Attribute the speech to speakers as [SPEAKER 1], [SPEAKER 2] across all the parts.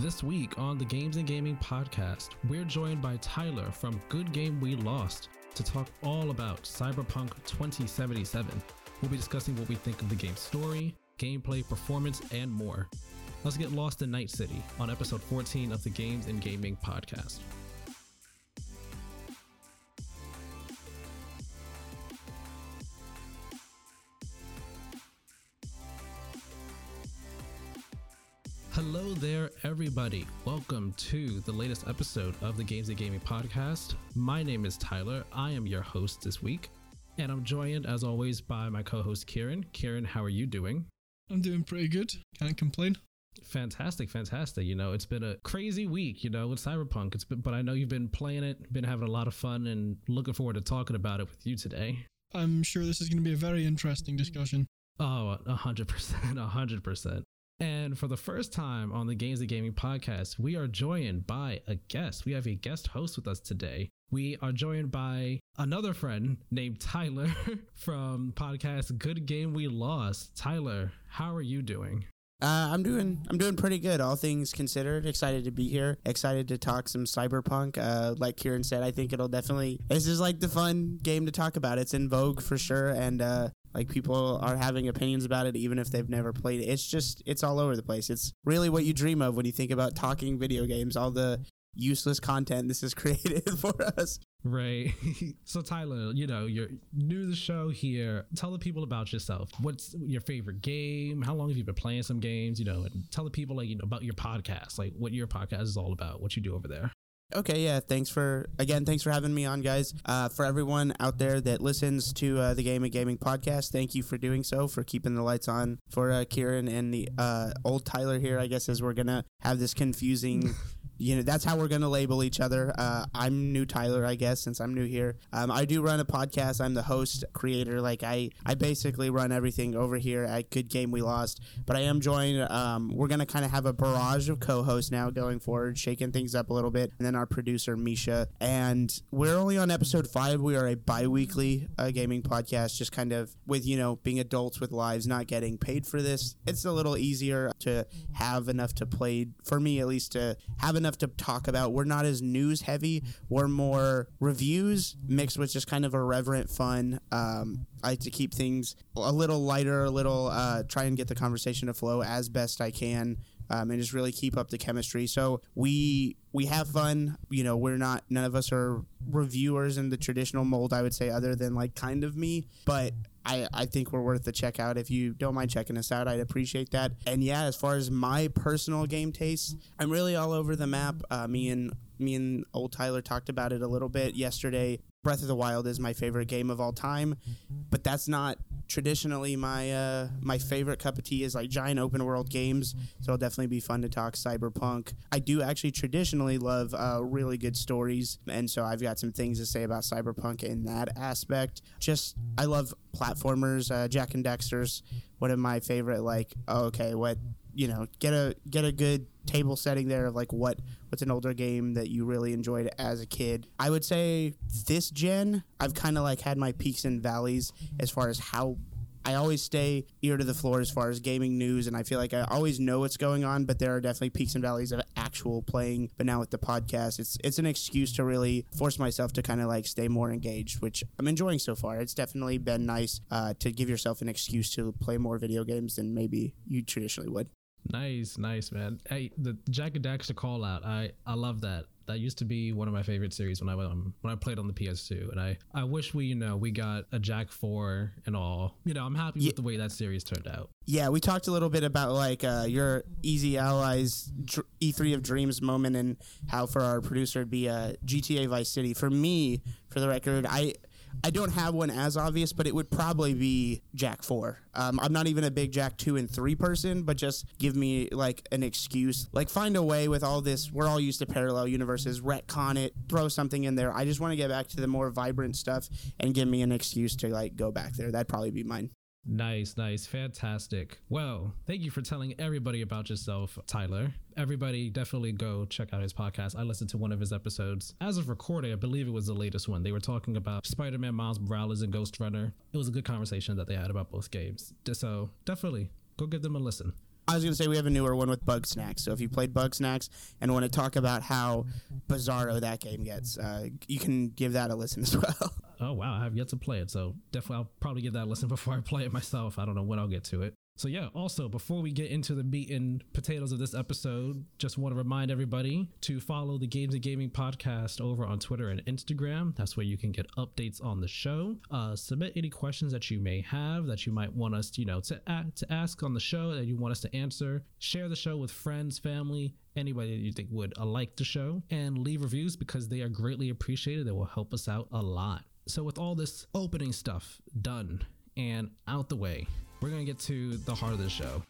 [SPEAKER 1] This week on the Games and Gaming podcast, we're joined by Tyler from Good Game We Lost to talk all about Cyberpunk 2077. We'll be discussing what we think of the game's story, gameplay, performance, and more. Let's get lost in Night City on episode 14 of the Games and Gaming podcast. Everybody. Welcome to the latest episode of the Games and Gaming podcast. My name is Tyler. I am your host this week, and I'm joined, as always, by my co host, Kieran. Kieran, how are you doing?
[SPEAKER 2] I'm doing pretty good. Can't complain.
[SPEAKER 1] Fantastic, fantastic. You know, it's been a crazy week, you know, with Cyberpunk. It's been, but I know you've been playing it, been having a lot of fun, and looking forward to talking about it with you today.
[SPEAKER 2] I'm sure this is going to be a very interesting discussion.
[SPEAKER 1] Oh, 100%, 100%. And for the first time on the Games and Gaming podcast, we are joined by a guest. We have a guest host with us today. We are joined by another friend named Tyler from podcast Good Game We Lost. Tyler, how are you doing?
[SPEAKER 3] Uh, I'm doing I'm doing pretty good, all things considered. Excited to be here. Excited to talk some cyberpunk. Uh, like Kieran said, I think it'll definitely. This is like the fun game to talk about. It's in vogue for sure, and uh, like people are having opinions about it, even if they've never played it. It's just it's all over the place. It's really what you dream of when you think about talking video games. All the useless content this has created for us.
[SPEAKER 1] Right. so Tyler, you know, you're new to the show here. Tell the people about yourself. What's your favorite game? How long have you been playing some games? You know, and tell the people like you know about your podcast, like what your podcast is all about, what you do over there.
[SPEAKER 3] Okay, yeah. Thanks for again. Thanks for having me on, guys. Uh, for everyone out there that listens to uh, the Game and Gaming podcast, thank you for doing so. For keeping the lights on for uh, Kieran and the uh, old Tyler here. I guess as we're gonna have this confusing you know that's how we're going to label each other. Uh, i'm new tyler i guess since i'm new here. Um, i do run a podcast. I'm the host creator. Like i i basically run everything over here at good game we lost. But i am joined um, we're going to kind of have a barrage of co-hosts now going forward shaking things up a little bit. And then our producer misha. And we're only on episode five. We are a bi-weekly uh, gaming podcast just kind of with you know being adults with lives not getting paid for this. It's a little easier to have enough to play for me at least to have enough enough to talk about. We're not as news heavy. We're more reviews mixed with just kind of irreverent fun. Um, I like to keep things a little lighter, a little uh, try and get the conversation to flow as best I can. Um, and just really keep up the chemistry. So we we have fun. You know, we're not none of us are reviewers in the traditional mold. I would say, other than like kind of me, but I, I think we're worth the check out. If you don't mind checking us out, I'd appreciate that. And yeah, as far as my personal game taste, I'm really all over the map. Uh, me and me and old Tyler talked about it a little bit yesterday. Breath of the Wild is my favorite game of all time, but that's not traditionally my uh, my favorite cup of tea is like giant open world games. So it'll definitely be fun to talk cyberpunk. I do actually traditionally love uh, really good stories, and so I've got some things to say about cyberpunk in that aspect. Just I love platformers. Uh, Jak and Daxter's one of my favorite. Like, oh, okay, what you know, get a get a good table setting there of like what what's an older game that you really enjoyed as a kid. I would say this gen, I've kind of like had my peaks and valleys as far as how I always stay ear to the floor as far as gaming news, and I feel like I always know what's going on. But there are definitely peaks and valleys of actual playing. But now with the podcast, it's it's an excuse to really force myself to kind of like stay more engaged, which I'm enjoying so far. It's definitely been nice uh, to give yourself an excuse to play more video games than maybe you traditionally would.
[SPEAKER 1] Nice, nice, man. Hey, the Jak and Daxter call out. I I love that. That used to be one of my favorite series when I um, when I played on the PS2, and I I wish we you know we got a Jak Four and all. You know, I'm happy yeah. with the way that series turned out.
[SPEAKER 3] Yeah, we talked a little bit about like uh, your Easy Allies E3 of Dreams moment, and how for our producer it'd be uh, GTA Vice City. For me, for the record, I I don't have one as obvious, but it would probably be Jak 4. Um, I'm not even a big Jak 2 and 3 person, but just give me like an excuse. Like find a way with all this. We're all used to parallel universes. Retcon it, throw something in there. I just want to get back to the more vibrant stuff and give me an excuse to like go back there. That'd probably be mine.
[SPEAKER 1] Nice, nice, fantastic. Well, thank you for telling everybody about yourself, Tyler. Everybody definitely go check out his podcast. I listened to one of his episodes. As of recording, I believe it was the latest one. They were talking about Spider Man, Miles Morales, and Ghostrunner. It was a good conversation that they had about both games. So definitely go give them a listen.
[SPEAKER 3] I was gonna say we have a newer one with Bugsnax. So if you played Bugsnax and want to talk about how bizarro that game gets, uh, you can give that a listen as well.
[SPEAKER 1] Oh wow, I have yet to play it, so definitely I'll probably give that a listen before I play it myself. I don't know when I'll get to it. So yeah, also before we get into the meat and potatoes of this episode, just want to remind everybody to follow the Games and Gaming podcast over on Twitter and Instagram. That's where you can get updates on the show. Uh, submit any questions that you may have that you might want us, you know, to to ask on the show that you want us to answer. Share the show with friends, family, anybody that you think would uh, like the show, and leave reviews because they are greatly appreciated. They will help us out a lot. So with all this opening stuff done and out the way, we're going to get to the heart of the show.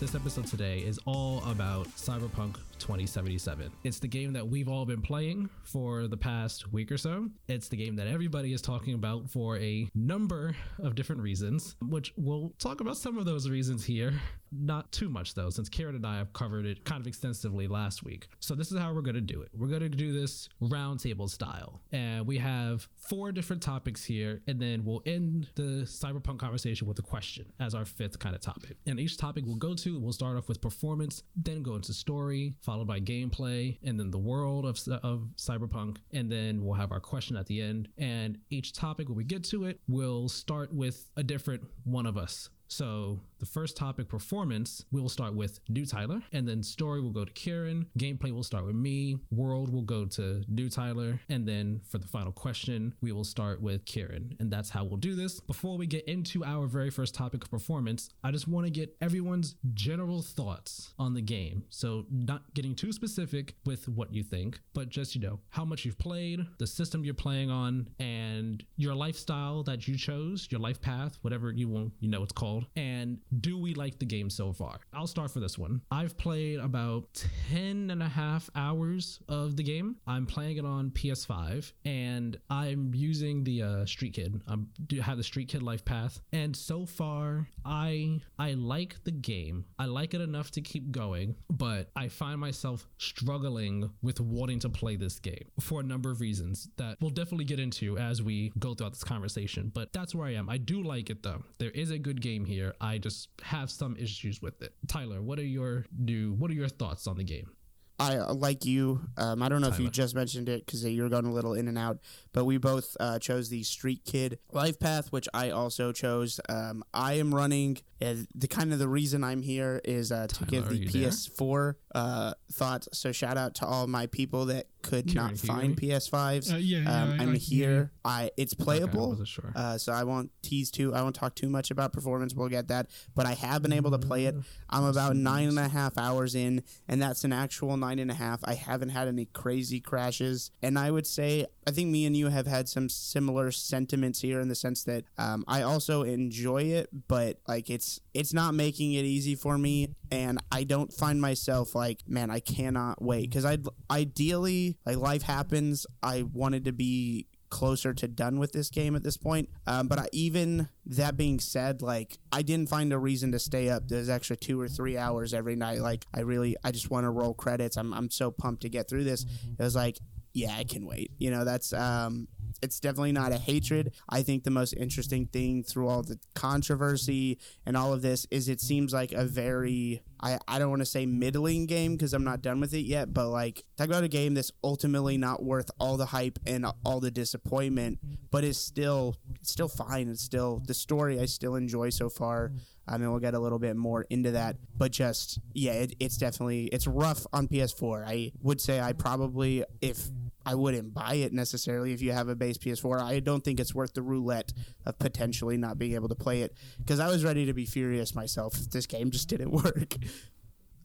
[SPEAKER 1] This episode today is all about Cyberpunk 2077. It's the game that we've all been playing for the past week or so. It's the game that everybody is talking about for a number of different reasons, which we'll talk about some of those reasons here. Not too much though, since Kieran and I have covered it kind of extensively last week. So this is how we're going to do it. We're going to do this roundtable style. And we have four different topics here, and then we'll end the cyberpunk conversation with a question as our fifth kind of topic. And each topic we'll go to, we'll start off with performance, then go into story, followed by gameplay, and then the world of, of cyberpunk, and then we'll have our question at the end. And each topic, when we get to it, we'll start with a different one of us. So the first topic, performance, we'll start with New Tyler, and then story will go to Kieran. Gameplay will start with me. World will go to New Tyler, and then for the final question, we will start with Kieran, and that's how we'll do this. Before we get into our very first topic of performance, I just want to get everyone's general thoughts on the game. So not getting too specific with what you think, but just you know how much you've played, the system you're playing on, and your lifestyle that you chose, your life path, whatever you want, you know it's called and do we like the game so far? I'll start for this one. I've played about 10 and a half hours of the game. I'm playing it on PS5 and I'm using the uh, Street Kid. I have the Street Kid life path and so far I I like the game. I like it enough to keep going, but I find myself struggling with wanting to play this game for a number of reasons that we'll definitely get into as we go throughout this conversation, but that's where I am. I do like it though. There is a good game here. I just have some issues with it. Tyler, what are your do what are your thoughts on the game?
[SPEAKER 3] I uh, like you. Um, I don't know if you just mentioned it because you were going a little in and out, but we both uh, chose the Street Kid life path, which I also chose. Um, I am running. Uh, the kind of the reason I'm here is uh, to
[SPEAKER 1] Tyler,
[SPEAKER 3] give the? PS4 uh, thoughts. So shout out to all my people that could not find
[SPEAKER 1] hear
[SPEAKER 3] PS5s.
[SPEAKER 2] Uh, yeah, yeah,
[SPEAKER 3] um,
[SPEAKER 2] I- I
[SPEAKER 3] I'm
[SPEAKER 2] can hear
[SPEAKER 3] here. I it's
[SPEAKER 1] Okay,
[SPEAKER 3] playable.
[SPEAKER 1] wasn't sure.
[SPEAKER 3] Uh, so I won't tease too. I won't talk too much about performance. We'll get that, but I have been able to play it. I'm about nine and a half hours in, and that's an actual nine and a half. I haven't had any crazy crashes, and I would say I think me and you have had some similar sentiments here in the sense that um, I also enjoy it, but like it's it's not making it easy for me, and I don't find myself like man, I cannot wait because I ideally like life happens. I wanted to be closer to done with this game at this point. Um, but I, even that being said, like I didn't find a reason to stay up those extra two or three hours every night. Like I really, I just want to roll credits. I'm, I'm so pumped to get through this. It was like, yeah, I can wait. You know, that's um, it's definitely not a hatred. I think the most interesting thing through all the controversy and all of this is it seems like a very I, I don't want to say middling game because I'm not done with it yet, but like talk about a game that's ultimately not worth all the hype and all the disappointment, but is still it's still fine. It's still the story I still enjoy so far. I mean, we'll get a little bit more into that, but just yeah, it, it's definitely it's rough on PS4. I would say I probably if I wouldn't buy it necessarily if you have a base PS4. I don't think it's worth the roulette of potentially not being able to play it because I was ready to be furious myself if this game just didn't work.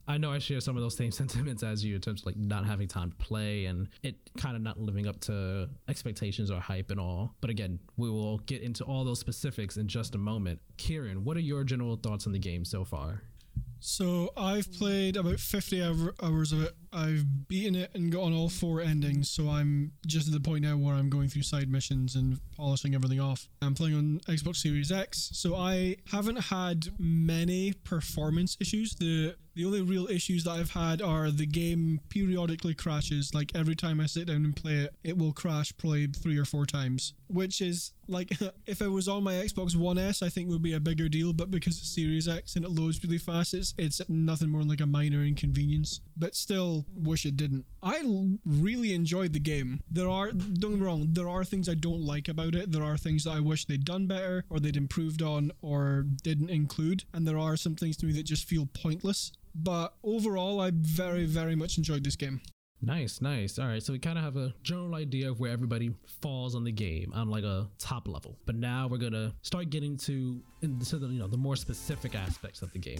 [SPEAKER 1] I know I share some of those same sentiments as you in terms of like not having time to play and it kind of not living up to expectations or hype and all. But again, we will get into all those specifics in just a moment. Kieran, what are your general thoughts on the game so far?
[SPEAKER 2] So I've played about 50 hours of it I've beaten it and gotten all four endings, so I'm just at the point now where I'm going through side missions and polishing everything off. I'm playing on Xbox Series X, so I haven't had many performance issues. The the only real issues that I've had are the game periodically crashes. Like every time I sit down and play it, it will crash probably three or four times. Which is like if it was on my Xbox One S, I think would be a bigger deal. But because it's Series X and it loads really fast, it's it's nothing more than like a minor inconvenience. But still, wish it didn't. I l- really enjoyed the game. There are don't get wrong, there are things I don't like about it. There are things that I wish they'd done better, or they'd improved on, or didn't include. And there are some things to me that just feel pointless. But overall, I very, very much enjoyed this game.
[SPEAKER 1] Nice, nice. All right, so we kind of have a general idea of where everybody falls on the game on like a top level. But now we're gonna start getting to into the you know the more specific aspects of the game.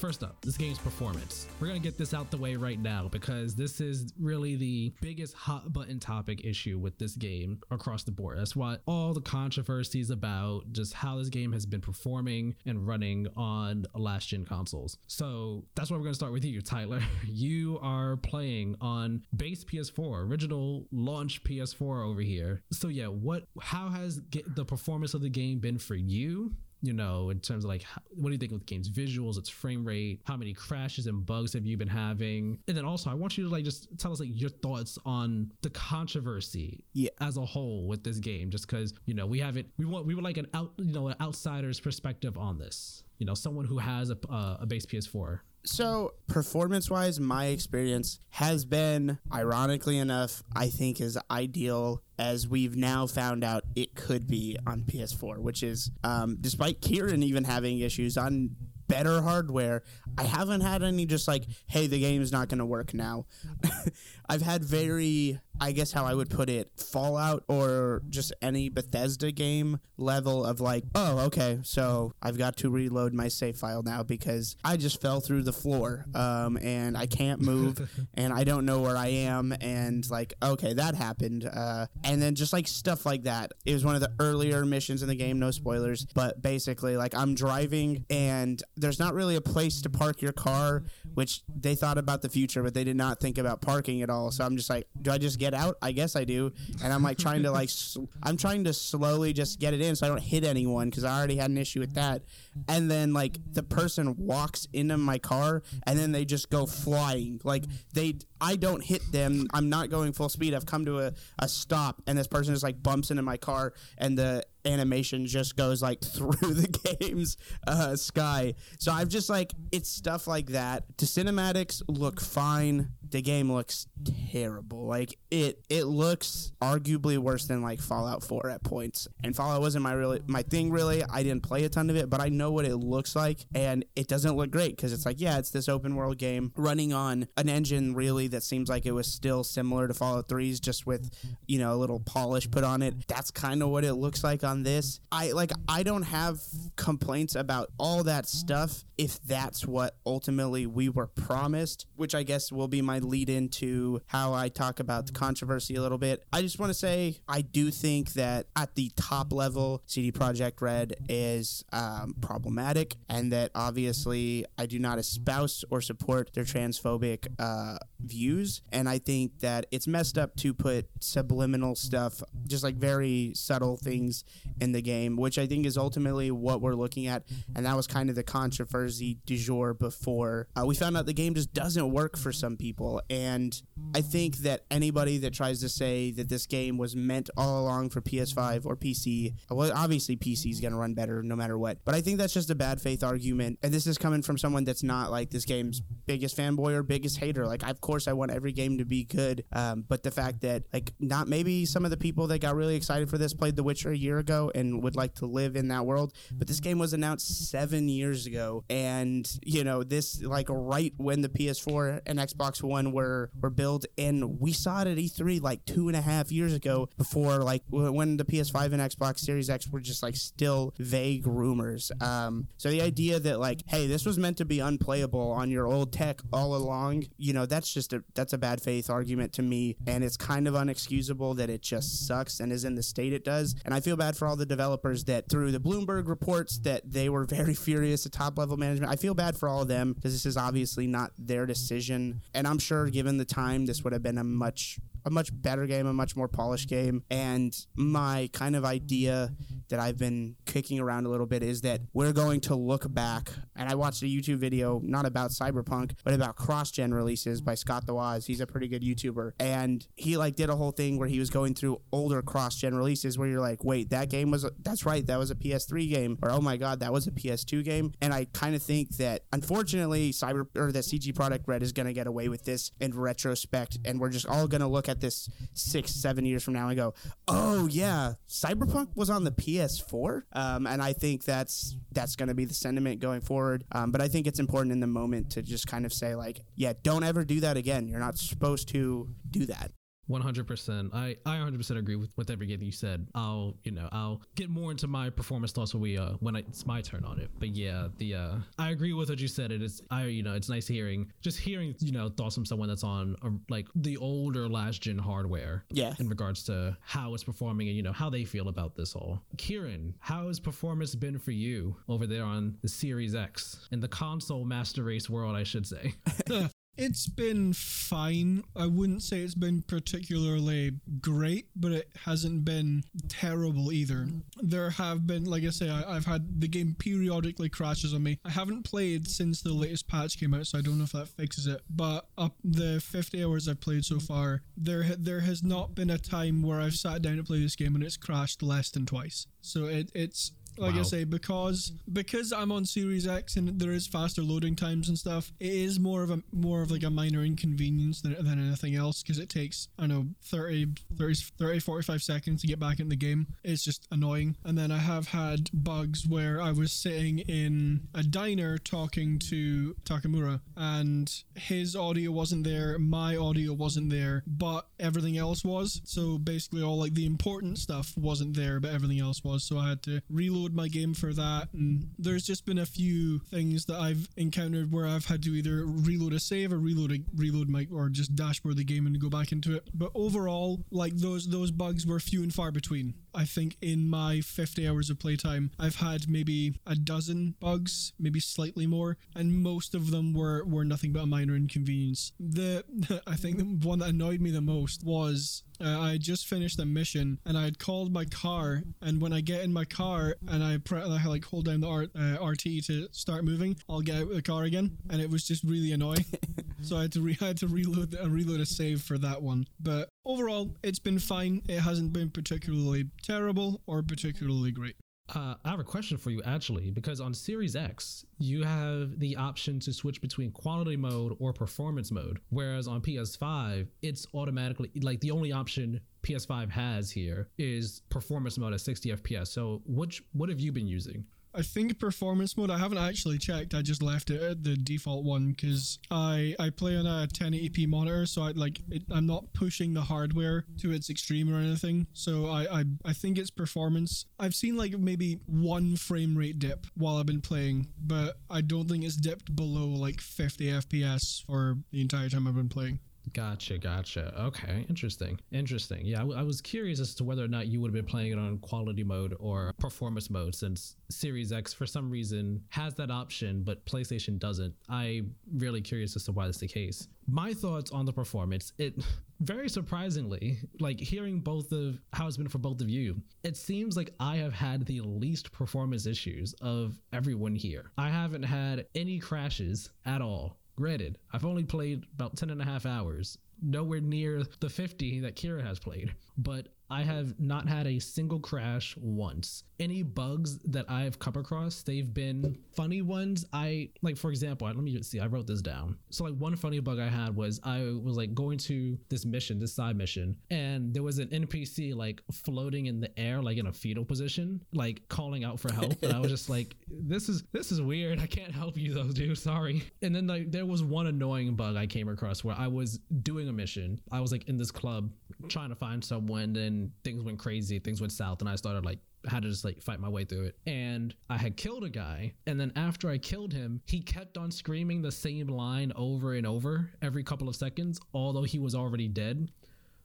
[SPEAKER 1] First up, this game's performance. We're gonna get this out the way right now because this is really the biggest hot button topic issue with this game across the board. That's what all the controversies about just how this game has been performing and running on last gen consoles. So that's why we're gonna start with you, Tyler. You are playing on base PS4, original launch PS4 over here. So yeah, what? How has the performance of the game been for you? You know, in terms of like, how, what do you think of the game's visuals, its frame rate, how many crashes and bugs have you been having? And then also, I want you to like just tell us like your thoughts on the controversy
[SPEAKER 3] Yeah.
[SPEAKER 1] as a whole with this game, just because you know we haven't, we want, we would like an out, you know, an outsider's perspective on this. You know, someone who has a a base PS4.
[SPEAKER 3] So, performance wise, my experience has been, ironically enough, I think as ideal as we've now found out it could be on PS4, which is, um, despite Kieran even having issues on better hardware, I haven't had any just like, hey, the game's not going to work now. I've had very, I guess how I would put it, Fallout or just any Bethesda game level of like, oh, okay, so I've got to reload my save file now because I just fell through the floor um, and I can't move and I don't know where I am. And like, okay, that happened. Uh, and then just like stuff like that. It was one of the earlier missions in the game, no spoilers, but basically, like, I'm driving and there's not really a place to park your car, which they thought about the future, but they did not think about parking at all. So I'm just like, do I just get out? I guess I do. And I'm like trying to like, sl- I'm trying to slowly just get it in so I don't hit anyone because I already had an issue with that. And then like the person walks into my car and then they just go flying. Like they, I don't hit them. I'm not going full speed. I've come to a, a stop and this person just like bumps into my car and the animation just goes like through the game's uh, sky. So I've just like it's stuff like that. The cinematics look fine. The game looks terrible. Like it it looks arguably worse than like Fallout 4 at points. And Fallout wasn't my really my thing really. I didn't play a ton of it, but I know what it looks like and it doesn't look great because it's like yeah, it's this open world game running on an engine really that seems like it was still similar to Fallout 3's just with, you know, a little polish put on it. That's kind of what it looks like on this. I like I don't have complaints about all that stuff if that's what ultimately we were promised, which I guess will be my lead into how I talk about the controversy a little bit. I just want to say I do think that at the top level, CD Projekt Red is um, problematic, and that obviously I do not espouse or support their transphobic uh, views, and I think that it's messed up to put subliminal stuff, just like very subtle things in the game, which I think is ultimately what we're looking at. And that was kind of the controversy du jour before uh, we found out the game just doesn't work for some people. And I think that anybody that tries to say that this game was meant all along for PS5 or PC, well, obviously PC is going to run better no matter what. But I think that's just a bad faith argument. And this is coming from someone that's not like this game's biggest fanboy or biggest hater. Like, of course, I want every game to be good. Um, but the fact that, like, not maybe some of the people that got really excited for this played The Witcher a year ago and would like to live in that world. But this game was announced seven years ago. And, you know, this, like, right when the PS4 and Xbox One were, were built. And we saw it at E3 like two and a half years ago before, like, when the PS5 and Xbox Series X were just, like, still vague rumors. Um, so the idea that, like, hey, this was meant to be unplayable on your old tech all along, you know, that's just just a that's a bad faith argument to me, and it's kind of unexcusable that it just sucks and is in the state it does. And I feel bad for all the developers that through the Bloomberg reports that they were very furious at top level management. I feel bad for all of them because this is obviously not their decision, and I'm sure given the time, this would have been a much a much better game, a much more polished game. And my kind of idea that I've been kicking around a little bit is that we're going to look back. And I watched a YouTube video, not about Cyberpunk, but about cross gen releases by Scott the. He's a pretty good YouTuber. And he like did a whole thing where he was going through older cross gen releases where you're like, wait, that game was, that's right, that was a PS3 game. Or oh my God, that was a PS2 game. And I kind of think that unfortunately, Cyber or that CD Projekt Red is going to get away with this in retrospect. And we're just all going to look at this six, seven years from now and go, oh yeah, Cyberpunk was on the PS4. Um, and I think that's that's going to be the sentiment going forward. Um, but I think it's important in the moment to just kind of say like, yeah, don't ever do that again. You're not supposed to do that.
[SPEAKER 1] 100%. I, I 100% agree with, with everything you said. I'll, you know, I'll get more into my performance thoughts when we, uh, when I, it's my turn on it. But yeah, the, uh, I agree with what you said. It is, I, you know, it's nice hearing, just hearing, you know, thoughts from someone that's on uh, like the older last gen hardware.
[SPEAKER 3] Yeah.
[SPEAKER 1] In regards to how it's performing and, you know, how they feel about this all. Kieran, how has performance been for you over there on the Series X in the console master race world, I should say?
[SPEAKER 2] It's been fine. I wouldn't say it's been particularly great, but it hasn't been terrible either. There have been, like I say, I, have had the game periodically crashes on me. I haven't played since the latest patch came out, so I don't know if that fixes it. But up the 50 hours I've played so far, there there has not been a time where I've sat down to play this game and it's crashed less than twice. So it, it's like wow. I say, because because I'm on Series X and there is faster loading times and stuff, it is more of a more of like a minor inconvenience than, than anything else because it takes I know 30, 30 30 45 seconds to get back in the game. It's just annoying. And then I have had bugs where I was sitting in a diner talking to Takemura and his audio wasn't there, my audio wasn't there, but everything else was. So basically all like the important stuff wasn't there, but everything else was. So I had to reload reload my game for that. And there's just been a few things that I've encountered where I've had to either reload a save or reload a, reload my or just dashboard the game and go back into it. But overall, like those those bugs were few and far between. I think in my 50 hours of playtime, I've had maybe a dozen bugs, maybe slightly more, and most of them were were nothing but a minor inconvenience. The I think the one that annoyed me the most was uh, I just finished a mission and I had called my car. And when I get in my car and I, pre- I like hold down the R- uh, RT to start moving, I'll get out of the car again, and it was just really annoying. so I had to re- I had to reload uh, reload a save for that one. But overall, it's been fine. It hasn't been particularly terrible or particularly great.
[SPEAKER 1] Uh, I have a question for you actually, because on Series X, you have the option to switch between quality mode or performance mode, whereas on PS5, it's automatically like the only option PS5 has here is performance mode at 60 FPS. So, which what have you been using?
[SPEAKER 2] I think performance mode. I haven't actually checked. I just left it at the default one because I I play on a 1080p monitor, so I like it, I'm not pushing the hardware to its extreme or anything. So I, I I think it's performance. I've seen like maybe one frame rate dip while I've been playing, but I don't think it's dipped below like 50 FPS for the entire time I've been playing.
[SPEAKER 1] Gotcha, gotcha. Okay, interesting, interesting. Yeah, I, w- I was curious as to whether or not you would have been playing it on quality mode or performance mode, since Series X for some reason has that option, but PlayStation doesn't. I'm really curious as to why that's the case. My thoughts on the performance, it very surprisingly, like hearing both of how it's been for both of you, it seems like I have had the least performance issues of everyone here. I haven't had any crashes at all Granted, I've only played about 10 and a half hours, nowhere near the 50 that Kira has played, but I have not had a single crash once. Any bugs that I've come across, they've been funny ones. I like, for example, let me see. I wrote this down. So like one funny bug I had was I was like going to this mission, this side mission, and there was an NPC like floating in the air, like in a fetal position, like calling out for help. and I was just like, this is this is weird. I can't help you though, dude. Sorry. And then like there was one annoying bug I came across where I was doing a mission. I was like in this club trying to find someone and things went crazy, things went south, and I started like had to just like fight my way through it. And I had killed a guy, and then after I killed him, he kept on screaming the same line over and over every couple of seconds, although he was already dead.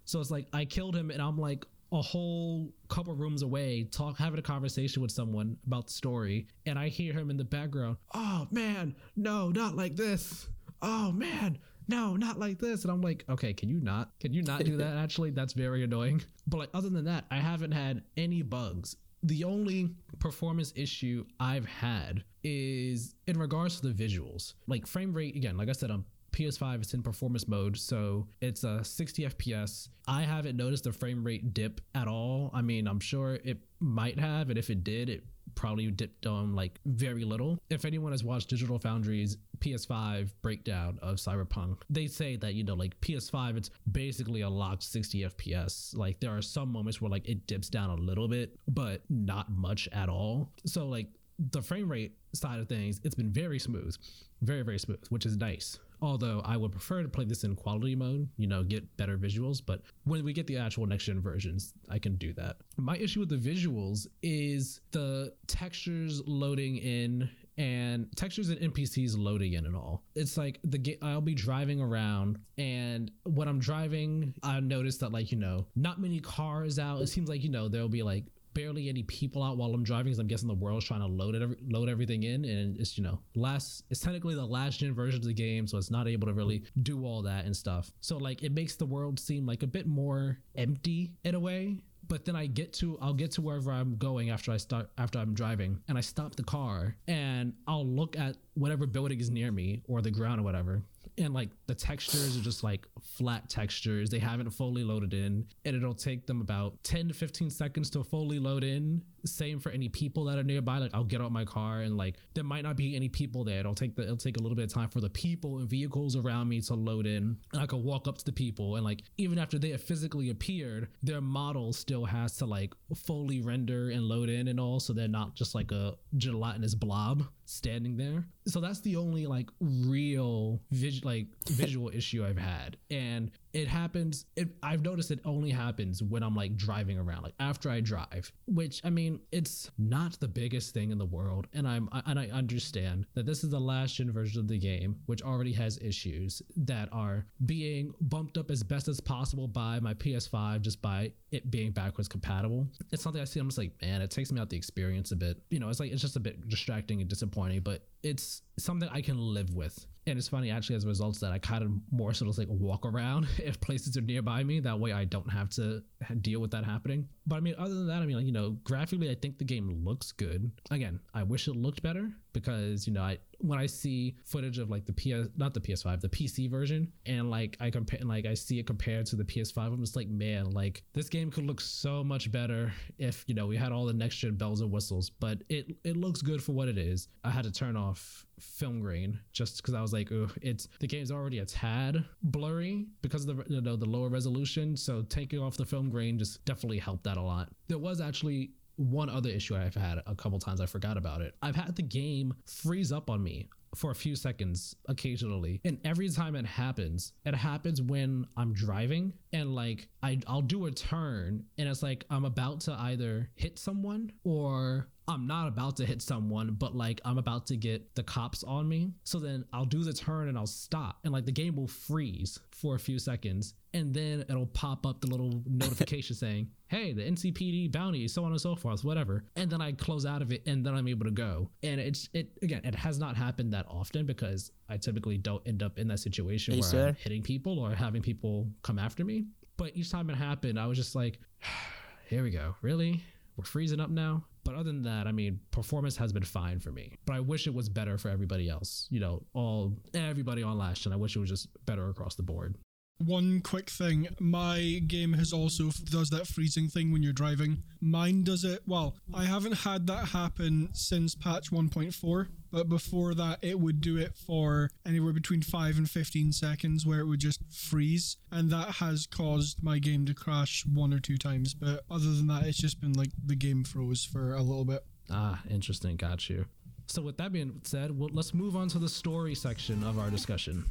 [SPEAKER 1] So it's like I killed him, and I'm like a whole couple rooms away, talk having a conversation with someone about the story, and I hear him in the background. Oh man, no, not like this. Oh man, no, not like this. And I'm like, okay, can you not? Can you not do that? Actually, that's very annoying. But like, other than that, I haven't had any bugs. The only performance issue I've had is in regards to the visuals. Like frame rate, again, like I said, on PS5, it's in performance mode, so it's a 60 FPS. I haven't noticed the frame rate dip at all. I mean, I'm sure it might have, and if it did, it probably dipped down like very little. If anyone has watched Digital Foundry's PS5 breakdown of Cyberpunk, they say that, you know, like PS5, it's basically a locked 60 FPS. Like there are some moments where like it dips down a little bit, but not much at all. So, like, the frame rate side of things, it's been very smooth, very, very smooth, which is nice. Although I would prefer to play this in quality mode, you know, get better visuals. But when we get the actual next gen versions, I can do that. My issue with the visuals is the textures loading in and textures and NPCs loading in and all. It's like the game. I'll be driving around, and when I'm driving, I notice that like you know, not many cars out. It seems like you know there'll be like barely any people out while I'm driving because I'm guessing the world's trying to load it load everything in and it's you know last it's technically the last gen version of the game so it's not able to really do all that and stuff. So like it makes the world seem like a bit more empty in a way but then I get to I'll get to wherever I'm going after I start after I'm driving and I stop the car and I'll look at whatever building is near me or the ground or whatever and like the textures are just like flat textures. They haven't fully loaded in and it'll take them about 10 to 15 seconds to fully load in same for any people that are nearby like i'll get out my car and like there might not be any people there. It'll take the it'll take a little bit of time for the people and vehicles around me to load in. And i can walk up to the people and like even after they have physically appeared their model still has to like fully render and load in and all so they're not just like a gelatinous blob standing there. So that's the only like real vis- like visual issue i've had. And it happens it, i've noticed it only happens when i'm like driving around like after i drive which i mean it's not the biggest thing in the world and i'm I, and i understand that this is the last gen version of the game which already has issues that are being bumped up as best as possible by my ps5 just by it being backwards compatible it's something i see i'm just like man it takes me out the experience a bit you know it's like it's just a bit distracting and disappointing but it's something I can live with. And it's funny actually as a result that I kind of more sort of like walk around if places are nearby me. That way I don't have to deal with that happening. But I mean, other than that, I mean, like, you know, graphically, I think the game looks good. Again, I wish it looked better because, you know, I when I see footage of like the PS, not the PS5, the PC version, and like I compare, like I see it compared to the PS5, I'm just like, man, like this game could look so much better if you know we had all the next gen bells and whistles. But it it looks good for what it is. I had to turn off film grain just because I was like, oh, it's the game's already a tad blurry because of the you know the lower resolution. So taking off the film grain just definitely helped that a lot. There was actually one other issue I've had a couple times. I forgot about it. I've had the game freeze up on me for a few seconds occasionally. And every time it happens, it happens when I'm driving and like I, I'll do a turn and it's like I'm about to either hit someone or I'm not about to hit someone, but like I'm about to get the cops on me. So then I'll do the turn and I'll stop. And like the game will freeze for a few seconds. And then it'll pop up the little notification saying, hey, the NCPD bounty, so on and so forth, whatever. And then I close out of it and then I'm able to go. And it's, it, again, it has not happened that often because I typically don't end up in that situation where I'm hitting people or having people come after me. But each time it happened, I was just like, here we go. Really? We're freezing up now? But other than that, I mean, performance has been fine for me. But I wish it was better for everybody else. You know, all everybody on last gen. I wish it was just better across the board.
[SPEAKER 2] One quick thing, my game has also does that freezing thing when you're driving. Mine does it. Well, I haven't had that happen since patch 1.4, but before that it would do it for anywhere between 5 and 15 seconds where it would just freeze, and that has caused my game to crash one or two times, but other than that it's just been like the game froze for a little bit.
[SPEAKER 1] Ah, interesting. Got you. So with that being said, well, let's move on to the story section of our discussion.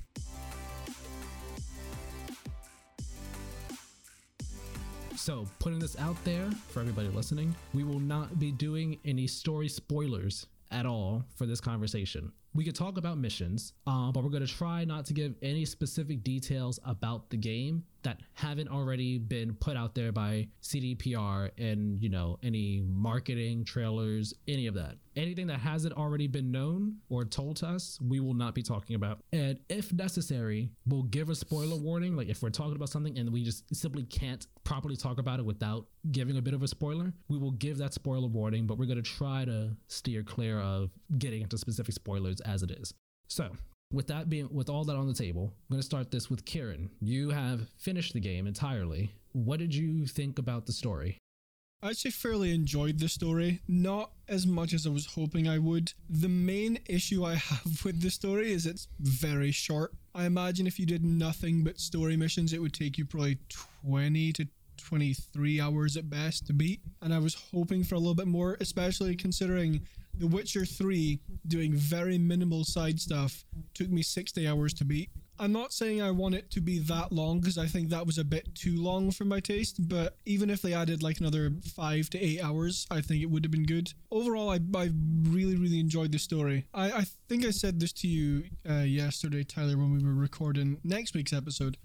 [SPEAKER 1] So, putting this out there for everybody listening, we will not be doing any story spoilers at all for this conversation. We could talk about missions, uh, but we're going to try not to give any specific details about the game that haven't already been put out there by CDPR and, you know, any marketing, trailers, any of that. Anything that hasn't already been known or told to us, we will not be talking about. And if necessary, we'll give a spoiler warning. Like if we're talking about something and we just simply can't properly talk about it without giving a bit of a spoiler, we will give that spoiler warning, but we're going to try to steer clear of getting into specific spoilers as it is. So, with that being with all that on the table, I'm going to start this with Kieran. You have finished the game entirely. What did you think about the story?
[SPEAKER 2] I actually fairly enjoyed the story, not as much as I was hoping I would. The main issue I have with the story is it's very short. I imagine if you did nothing but story missions, it would take you probably 20 to 23 hours at best to beat. And I was hoping for a little bit more, especially considering The Witcher 3 doing very minimal side stuff took me 60 hours to beat. I'm not saying I want it to be that long because I think that was a bit too long for my taste, but even if they added like another five to eight hours, I think it would have been good. Overall, I, I really, really enjoyed the story. I, I think I said this to you uh, yesterday, Tyler, when we were recording next week's episode.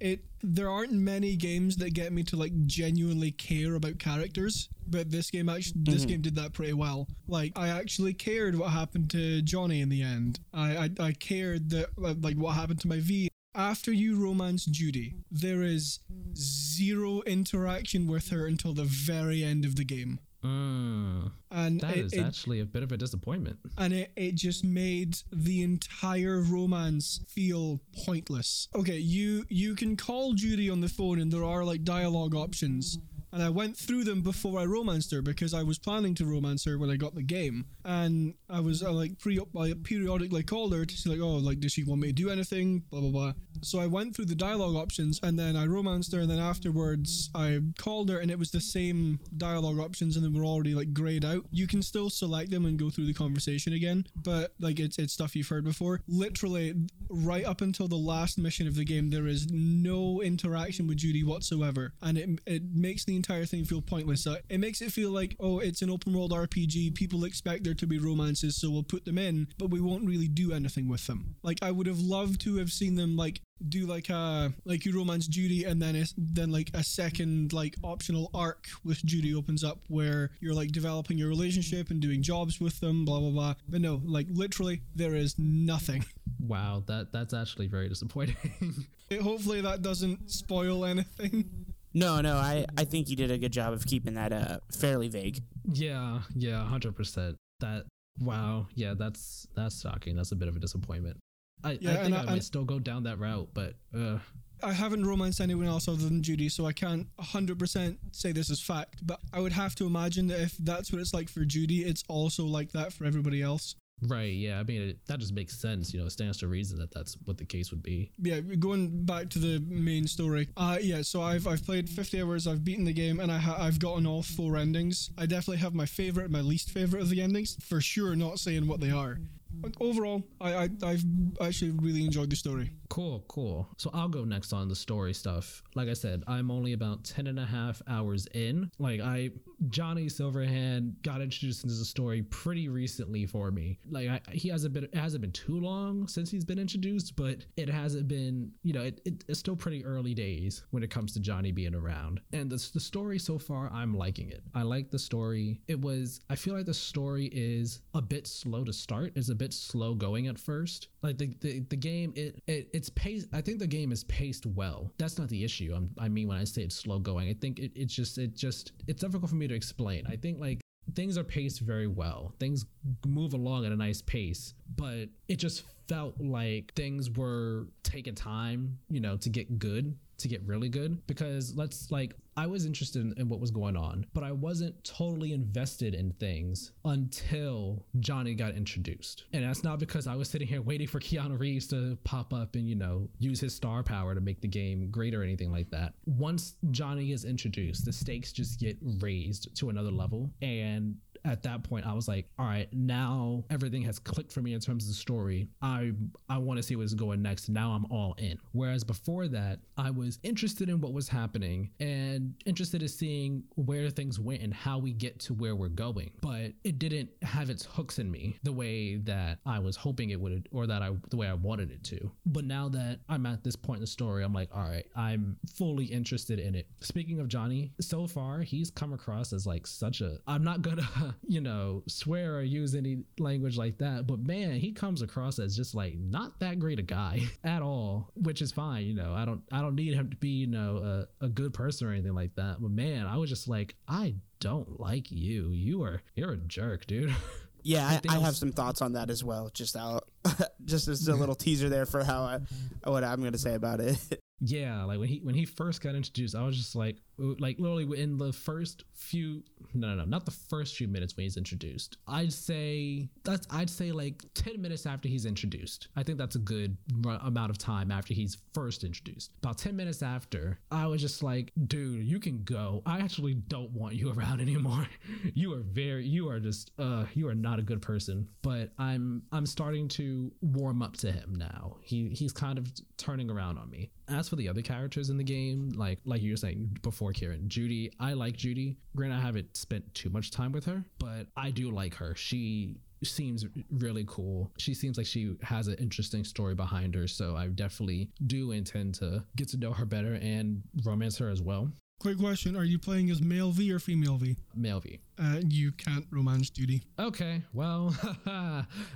[SPEAKER 2] It there aren't many games that get me to like genuinely care about characters, but this game actually this
[SPEAKER 3] Mhm.
[SPEAKER 2] game did that pretty well. Like I actually cared what happened to Johnny in the end. I I, I cared that like what happened to my V. After you romance Judy, there is zero interaction with her until the very end of the game.
[SPEAKER 1] Mm,
[SPEAKER 2] And
[SPEAKER 1] that
[SPEAKER 2] it,
[SPEAKER 1] is
[SPEAKER 2] it-
[SPEAKER 1] actually a bit of a disappointment.
[SPEAKER 2] and it, it just made the entire romance feel pointless. Okay, you you can call Judy on the phone and there are like dialogue options. And I went through them before I romanced her because I was planning to romance her when I got the game. And I was uh, like pre I periodically called her to see like, oh, like does she want me to do anything? Blah blah blah. So I went through the dialogue options and then I romanced her and then afterwards I called her and it was the same dialogue options and they were already like grayed out. You can still select them and go through the conversation again, but like it's it's stuff you've heard before. Literally right up until the last mission of the game there is no interaction with Judy whatsoever and it it makes the entire thing feel pointless. Uh, It makes it feel like oh it's an open world RPG, people expect there to be romances so we'll put them in, but we won't really do anything with them. Like I would have loved to have seen them like do like a like you romance Judy and then it's then like a second like optional arc with Judy opens up where you're like developing your relationship and doing jobs with them blah blah blah but no like literally there is nothing
[SPEAKER 1] Wow, that that's actually very disappointing.
[SPEAKER 2] It- hopefully that doesn't spoil anything
[SPEAKER 3] No, no, I, I think you did a good job of keeping that uh fairly vague.
[SPEAKER 1] yeah, yeah, hundred percent. That wow, yeah, that's that's shocking. That's a bit of a disappointment. I,
[SPEAKER 2] Yeah,
[SPEAKER 1] I think
[SPEAKER 2] and
[SPEAKER 1] I,
[SPEAKER 2] I-
[SPEAKER 1] might
[SPEAKER 2] and-
[SPEAKER 1] still go down that route, but uh,
[SPEAKER 2] I haven't romanced anyone else other than Judy, so I can't 100% say this is fact. But I would have to imagine that if that's what it's like for Judy, it's also like that for everybody else.
[SPEAKER 1] Right, yeah. I mean, it, that just makes sense. You know, it stands to reason that that's what the case would be.
[SPEAKER 2] yeah, going back to the main story. Uh, yeah, so I've I've played 50 hours. I've beaten the game, and I ha- I've gotten all four endings. I definitely have my favorite and my least favorite of the endings. For sure, not saying what they are. Overall, I, I I've actually really enjoyed the story.
[SPEAKER 1] Cool, cool. So I'll go next on the story stuff. Like I said, I'm only about 10 and a half hours in. Like I Johnny Silverhand got introduced into the story pretty recently for me. Like I, he hasn't been it hasn't been too long since he's been introduced, but it hasn't been, you know, it, it, it's still pretty early days when it comes to Johnny being around. And the, the story so far, I'm liking it. I like the story. It was I feel like the story is a bit slow to start. It's a bit slow going at first. Like the the, the game it, it it's paced I think the game is paced well. That's not the issue. I'm, I mean when I say it's slow going, I think it, it's just it just it's difficult for me to explain. I think like things are paced very well. Things move along at a nice pace, but it just felt like things were taking time, you know, to get good, to get really good. Because let's like, I was interested in, in what was going on, but I wasn't totally invested in things until Johnny got introduced. And that's not because I was sitting here waiting for Keanu Reeves to pop up and, you know, use his star power to make the game great or anything like that. Once Johnny is introduced, the stakes just get raised to another level. And at that point I was like, all right, now everything has clicked for me in terms of the story. I I want to see what's going next. Now I'm all in. Whereas before that, I was interested in what was happening and interested in seeing where things went and how we get to where we're going. But it didn't have its hooks in me the way that I was hoping it would or that I the way I wanted it to. But now that I'm at this point in the story, I'm like, all right, I'm fully interested in it. Speaking of Johnny, so far he's come across as like such a I'm not gonna, you know, swear or use any language like that, but man, he comes across as just like not that great a guy at all, which is fine, you know. I don't I don't need him to be, you know, a, a good person or anything like that. But man, I was just like, I don't like you. You are you're a jerk, dude.
[SPEAKER 3] Yeah, I,
[SPEAKER 1] Anything
[SPEAKER 3] I have some thoughts on that as well. Just out, just as a little teaser there for how I, mm-hmm. what I'm going to say about it.
[SPEAKER 1] Yeah, like when he when he first got introduced, I was just like, like literally in the first few, no, no, no, not the first few minutes when he's introduced. I'd say that's I'd say like ten minutes after he's introduced. I think that's a good amount of time after he's first introduced. About ten minutes after, I was just like, dude, you can go. I actually don't want you around anymore. you are very, you are just, uh, you are not a good person. But I'm I'm starting to warm up to him now. He he's kind of turning around on me. As for the other characters in the game, like like you were saying before, Kieran, Judy, I like Judy. Granted, I haven't spent too much time with her, but I do like her. She seems really cool. She seems like she has an interesting story behind her, so I definitely do intend to get to know her better and romance her as well.
[SPEAKER 2] Quick question: Are you playing as male V or female V?
[SPEAKER 1] Male V.
[SPEAKER 2] Uh, you can't romance Judy.
[SPEAKER 1] Okay, well,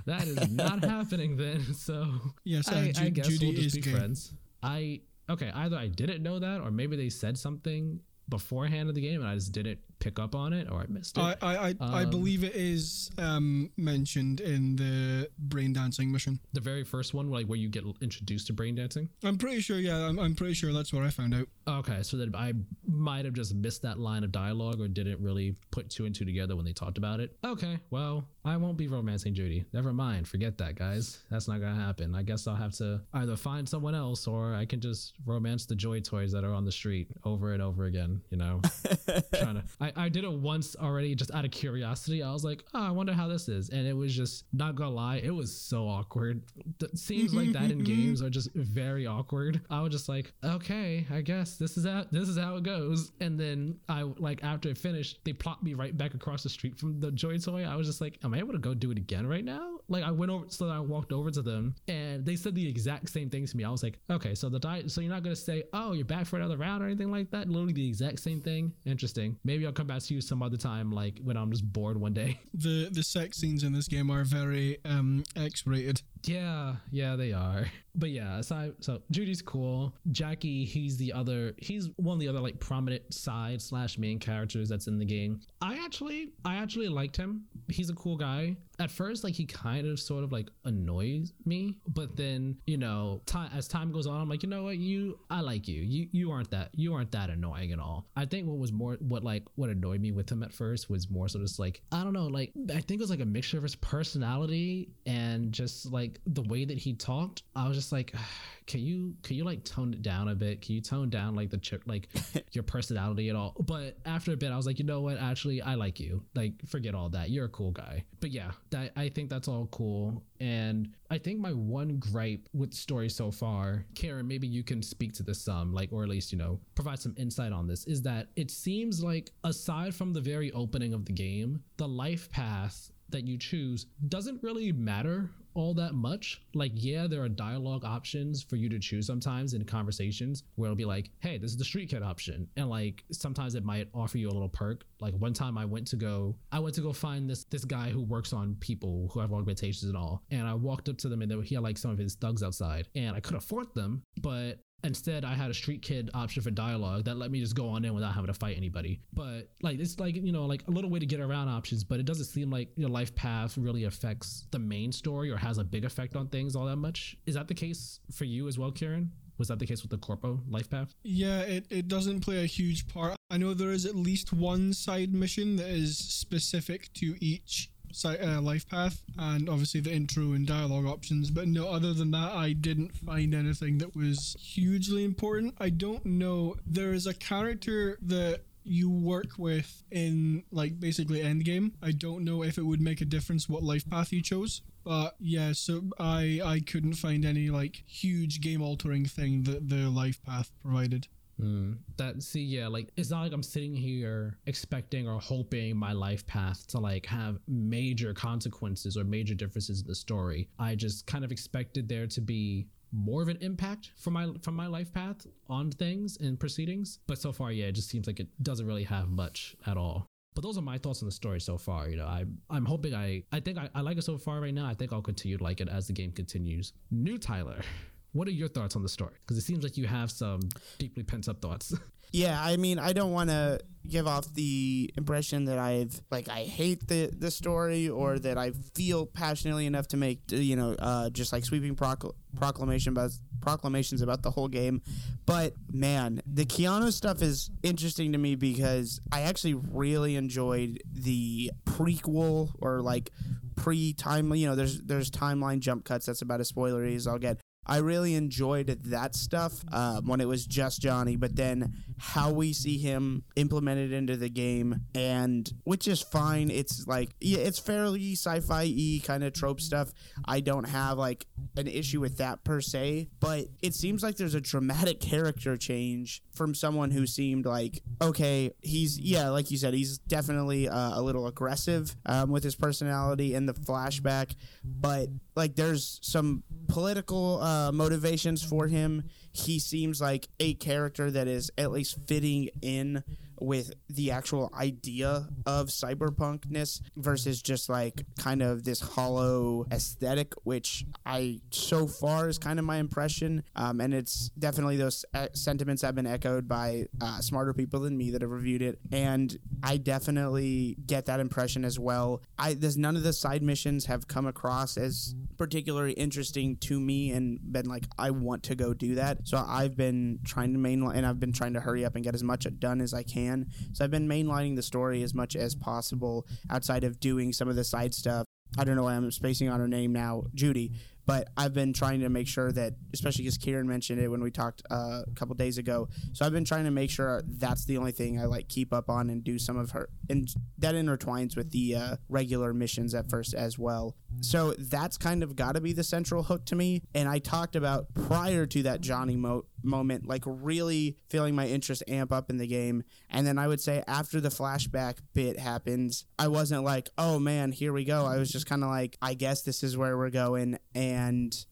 [SPEAKER 1] that is not happening then. So
[SPEAKER 2] Yes, uh,
[SPEAKER 1] I,
[SPEAKER 2] Ju-
[SPEAKER 1] I guess
[SPEAKER 2] Judy
[SPEAKER 1] we'll just
[SPEAKER 2] is
[SPEAKER 1] be
[SPEAKER 2] gay.
[SPEAKER 1] friends. I okay, either I didn't know that, or maybe they said something beforehand of the game and I just didn't pick up on it, or I missed it.
[SPEAKER 2] I I I, I
[SPEAKER 1] Um,
[SPEAKER 2] believe it is um, mentioned in the brain dancing mission.
[SPEAKER 1] the very first one, like where you get introduced to brain dancing.
[SPEAKER 2] I'm pretty sure. Yeah, I'm, I'm pretty sure that's what I found out.
[SPEAKER 1] Okay, so that I might have just missed that line of dialogue or didn't really put two and two together when they talked about it. Okay, well, I won't be romancing Judy. Never mind. Forget that, guys. That's not gonna happen. I guess I'll have to either find someone else or I can just romance the joy toys that are on the street over and over again, you know. trying to I, I did it once already just out of curiosity. I was like, oh, I wonder how this is. And it was just not gonna lie, it was so awkward. The scenes like that in games are just very awkward. I was just like, okay, I guess this is how this is how it goes. And then I like after it finished, they plopped me right back across the street from the Joy Toy. I was just like, am I able to go do it again right now? Like I went over so I walked over to them and they said the exact same thing to me. I was like, okay, so the di- so you're not gonna say, oh, you're back for another round or anything like that. Literally the exact same thing. Interesting. Maybe I'll come back to you some other time, like when I'm just bored one day.
[SPEAKER 2] The the sex scenes in this game are very um, X-rated.
[SPEAKER 1] Yeah, yeah, they are. But yeah, so so Judy's cool. Jackie, he's the other. He's one of the other like prominent side slash main characters that's in the game. I actually, I actually liked him. He's a cool guy. At first, like he kind of sort of like annoys me, but then you know, time as time goes on, I'm like, you know what, you, I like you. You, you aren't that, you aren't that annoying at all. I think what was more, what like, what annoyed me with him at first was more so just like, I don't know, like I think it was like a mixture of his personality and just like the way that he talked. I was just like, can you can you like tone it down a bit? Can you tone down like the ch- like your personality at all? But after a bit, I was like, you know what? Actually, I like you. Like, forget all that. You're a cool guy. But yeah, that I think that's all cool. And I think my one gripe with the story so far, Kieran, maybe you can speak to this some, like, or at least you know provide some insight on this, is that it seems like aside from the very opening of the game, the life path that you choose doesn't really matter all that much. Like, yeah, there are dialogue options for you to choose sometimes in conversations where it'll be like, hey, this is the street kid option. And like sometimes it might offer you a little perk. Like one time I went to go, I went to go find this this guy who works on people who have augmentations and all. And I walked up to them and they, were- he had like some of his thugs outside. And I could afford them, but Instead, I had a street kid option for dialogue that let me just go on in without having to fight anybody. But like it's like you know like a little way to get around options, but it doesn't seem like your life path really affects the main story or has a big effect on things all that much. Is that the case for you as well, Kieran? Was that the case with the Corpo life path?
[SPEAKER 2] Yeah, it, it doesn't play a huge part. I know there is at least one side mission that is specific to each uh, life path, and obviously the intro and dialogue options. But no, other than that, I didn't find anything that was hugely important. I don't know. There is a character that you work with in like basically endgame. I don't know if it would make a difference what life path you chose. But yeah, so I I couldn't find any like huge game altering thing that the life path provided.
[SPEAKER 1] Mm. That see, yeah, like it's not like I'm sitting here expecting or hoping my life path to like have major consequences or major differences in the story. I just kind of expected there to be more of an impact from my from my life path on things and proceedings. But so far, yeah, it just seems like it doesn't really have much at all. But those are my thoughts on the story so far. You know, I I'm hoping I I think I, I like it so far right now. I think I'll continue to like it as the game continues. New Tyler. What are your thoughts on the story? Because it seems like you have some deeply pent up thoughts.
[SPEAKER 3] Yeah, I mean, I don't want to give off the impression that I've like I hate the the story or that I feel passionately enough to make you know uh, just like sweeping procl- proclamation about proclamations about the whole game. But man, the Keanu stuff is interesting to me because I actually really enjoyed the prequel or like pre-time. You know, there's there's timeline jump cuts. That's about as spoilery as I'll get. I really enjoyed that stuff um, when it was just Johnny, but then how we see him implemented into the game, and which is fine. It's like yeah, it's fairly sci-fi y kind of trope stuff. I don't have like an issue with that per se, but it seems like there's a dramatic character change from someone who seemed like okay, he's yeah, like you said, he's definitely uh, a little aggressive um, with his personality in the flashback, but like there's some political uh, motivations for him. He seems like a character that is at least fitting in with the actual idea of cyberpunkness versus just like kind of this hollow aesthetic, which I so far is kind of my impression. Um, and it's definitely those uh, sentiments have been echoed by uh, smarter people than me that have reviewed it, and I definitely get that impression as well. I there's none of the side missions have come across as particularly interesting to me and been like I want to go do that. So I've been trying to mainline and I've been trying to hurry up and get as much done as I can. So I've been mainlining the story as much as possible outside of doing some of the side stuff. I don't know why I'm spacing on her name now, Judy. But I've been trying to make sure that, especially because Kieran mentioned it when we talked uh, a couple days ago. So I've been trying to make sure that's the only thing I like keep up on and do some of her, and that intertwines with the uh, regular missions at first as well. So that's kind of got to be the central hook to me. And I talked about prior to that Johnny mo- moment, like really feeling my interest amp up in the game. And then I would say after the flashback bit happens, I wasn't like, oh man, here we go. I was just kind of like, I guess this is where we're going. And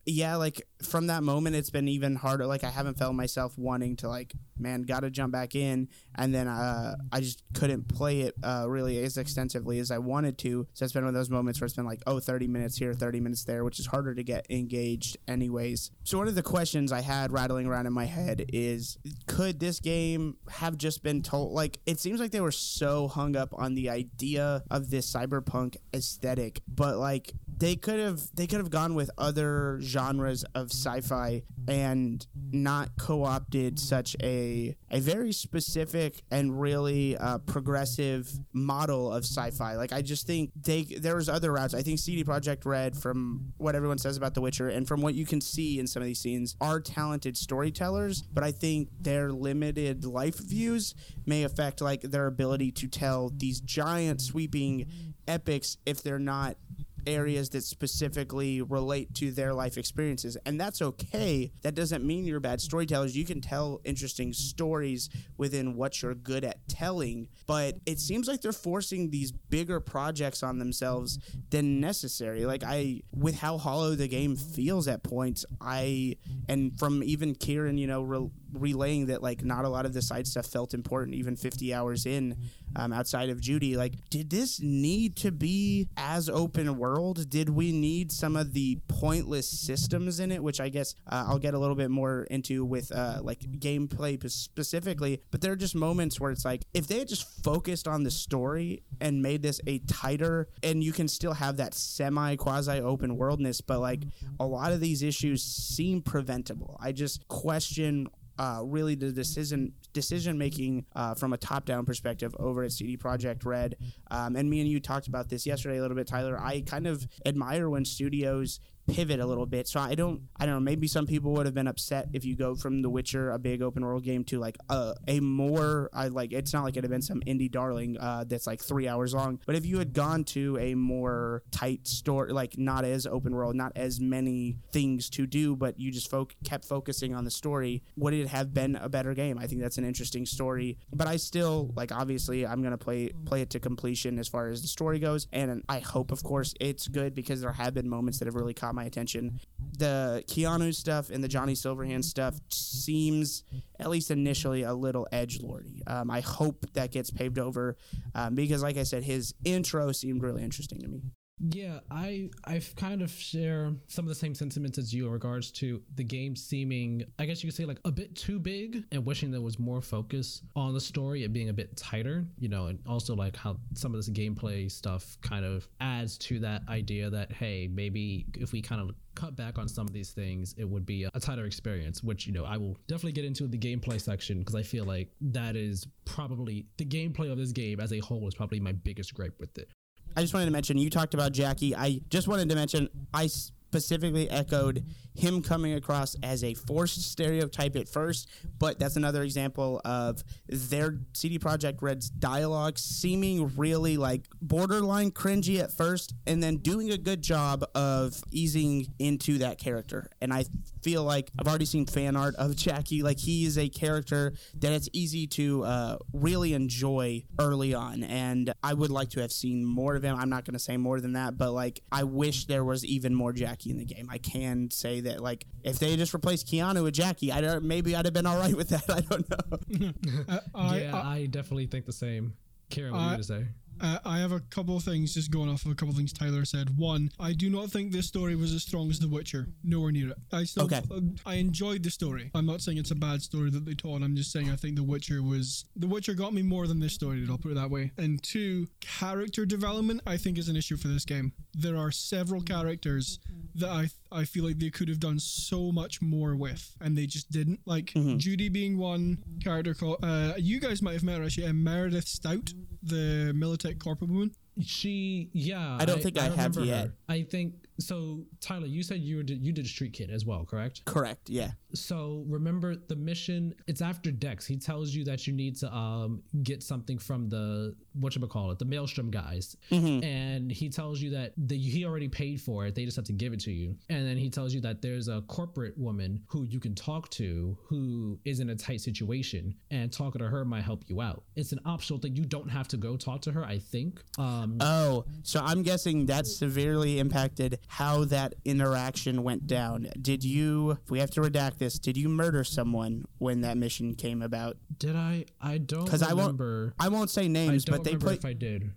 [SPEAKER 3] yeah, like from that moment, it's been even harder. Like I haven't felt myself wanting to like, man, got to jump back in. And then uh, I just couldn't play it uh, really as extensively as I wanted to. So it's been one of those moments where it's been like, oh, 30 minutes here, 30 minutes there, which is harder to get engaged anyways. So one of the questions I had rattling around in my head is could this game have just been told like it seems like they were so hung up on the idea of this cyberpunk aesthetic, but like they could have they could have gone with other genres of sci-fi and not co-opted such a a very specific and really uh, progressive model of sci-fi. Like I just think they there was other routes. I think CD Projekt Red, from what everyone says about The Witcher and from what you can see in some of these scenes, are talented storytellers. But I think their limited life views may affect like their ability to tell these giant sweeping epics if they're not areas that specifically relate to their life experiences. And that's okay. That doesn't mean you're bad storytellers. You can tell interesting stories within what you're good at telling, but it seems like they're forcing these bigger projects on themselves than necessary. Like I with how hollow the game feels at points, I and from even Kieran, you know, re- relaying that like not a lot of the side stuff felt important even 50 hours in um, outside of Judy. Like, did this need to be as open world? Did we need some of the pointless systems in it, which I guess uh, I'll get a little bit more into with uh, like gameplay specifically? But there are just moments where it's like, if they had just focused on the story and made this a tighter, and you can still have that semi quasi open worldness, but like a lot of these issues seem preventable. I just question uh, really the decision decision making uh, from a top down perspective over at CD Projekt Red. Um, and me and you talked about this yesterday a little bit, Tyler. I kind of admire when studios pivot a little bit. So I don't I don't know. Maybe some people would have been upset if you go from The Witcher, a big open world game, to like a a more I like. It's not like it'd have been some indie darling uh, that's like three hours long. But if you had gone to a more tight story, like not as open world, not as many things to do, but you just fo- kept focusing on the story, would it have been a better game? I think that's an interesting story. But I still like obviously I'm gonna play play it to completion as far as the story goes, and I hope of course it's good because there have been moments that have really caught my attention. The Keanu stuff and the Johnny Silverhand stuff seems at least initially a little edge lordy. Um, I hope that gets paved over um, because, like I said, his intro seemed really interesting to me.
[SPEAKER 1] Yeah, I I kind of share some of the same sentiments as you in regards to the game seeming, I guess you could say, like a bit too big, and wishing there was more focus on the story, it being a bit tighter, you know, and also like how some of this gameplay stuff kind of adds to that idea that hey, maybe if we kind of cut back on some of these things, it would be a tighter experience. Which you know, I will definitely get into the gameplay section because I feel like that is probably the gameplay of this game as a whole is probably my biggest gripe with it.
[SPEAKER 3] I just wanted to mention you talked about Jackie. I just wanted to mention I specifically echoed him coming across as a forced stereotype at first, but that's another example of their CD Projekt Red's dialogue seeming really like borderline cringy at first and then doing a good job of easing into that character. And I feel like I've already seen fan art of Jackie. Like he is a character that it's easy to uh, really enjoy early on. And I would like to have seen more of him. I'm not going to say more than that, but like I wish there was even more Jackie in the game. I can say that like if they just replaced Keanu with Jackie, I don't maybe I'd have been all right with that. I don't know.
[SPEAKER 2] Uh, I,
[SPEAKER 1] yeah,
[SPEAKER 2] I,
[SPEAKER 1] I, definitely think the same. Kieran, what
[SPEAKER 2] I-
[SPEAKER 1] are you to say?
[SPEAKER 2] Uh, I have a couple of things just going off of a couple of things Tyler said. One, I do not think this story was as strong as The Witcher. Nowhere near it. I still,
[SPEAKER 3] Okay.
[SPEAKER 2] I enjoyed the story. I'm not saying it's a bad story that they told. I'm just saying I think The Witcher was The Witcher got me more than this story did. I'll put it that way. And two, character development I think is an issue for this game. There are several characters that I I feel like they could have done so much more with, and they just didn't. Like Judy being one character called. Uh, you guys might have met her actually. Uh, Meredith Stout, the Militech corporate woman.
[SPEAKER 1] She, yeah.
[SPEAKER 3] I don't think I have yet.
[SPEAKER 1] her. I think so. Tyler, you said you were you did Street Kid as well, correct?
[SPEAKER 3] Correct. Yeah.
[SPEAKER 1] So remember the mission. It's after Dex. He tells you that you need to um get something from the what you call it, the Maelstrom guys, and he tells you that the, he already paid for it. They just have to give it to you. And then he tells you that there's a corporate woman who you can talk to who is in a tight situation, and talking to her might help you out. It's an optional thing. You don't have to go talk to her. I think. Um,
[SPEAKER 3] Oh, so I'm guessing that severely impacted how that interaction went down. Did you, if we have to redact this, did you murder someone when that mission came about?
[SPEAKER 1] did I? I don't
[SPEAKER 3] 'Cause I won't-
[SPEAKER 1] remember.
[SPEAKER 3] I won't say
[SPEAKER 1] I
[SPEAKER 3] names,
[SPEAKER 1] don't
[SPEAKER 3] but they
[SPEAKER 1] remember
[SPEAKER 3] put
[SPEAKER 1] if I did.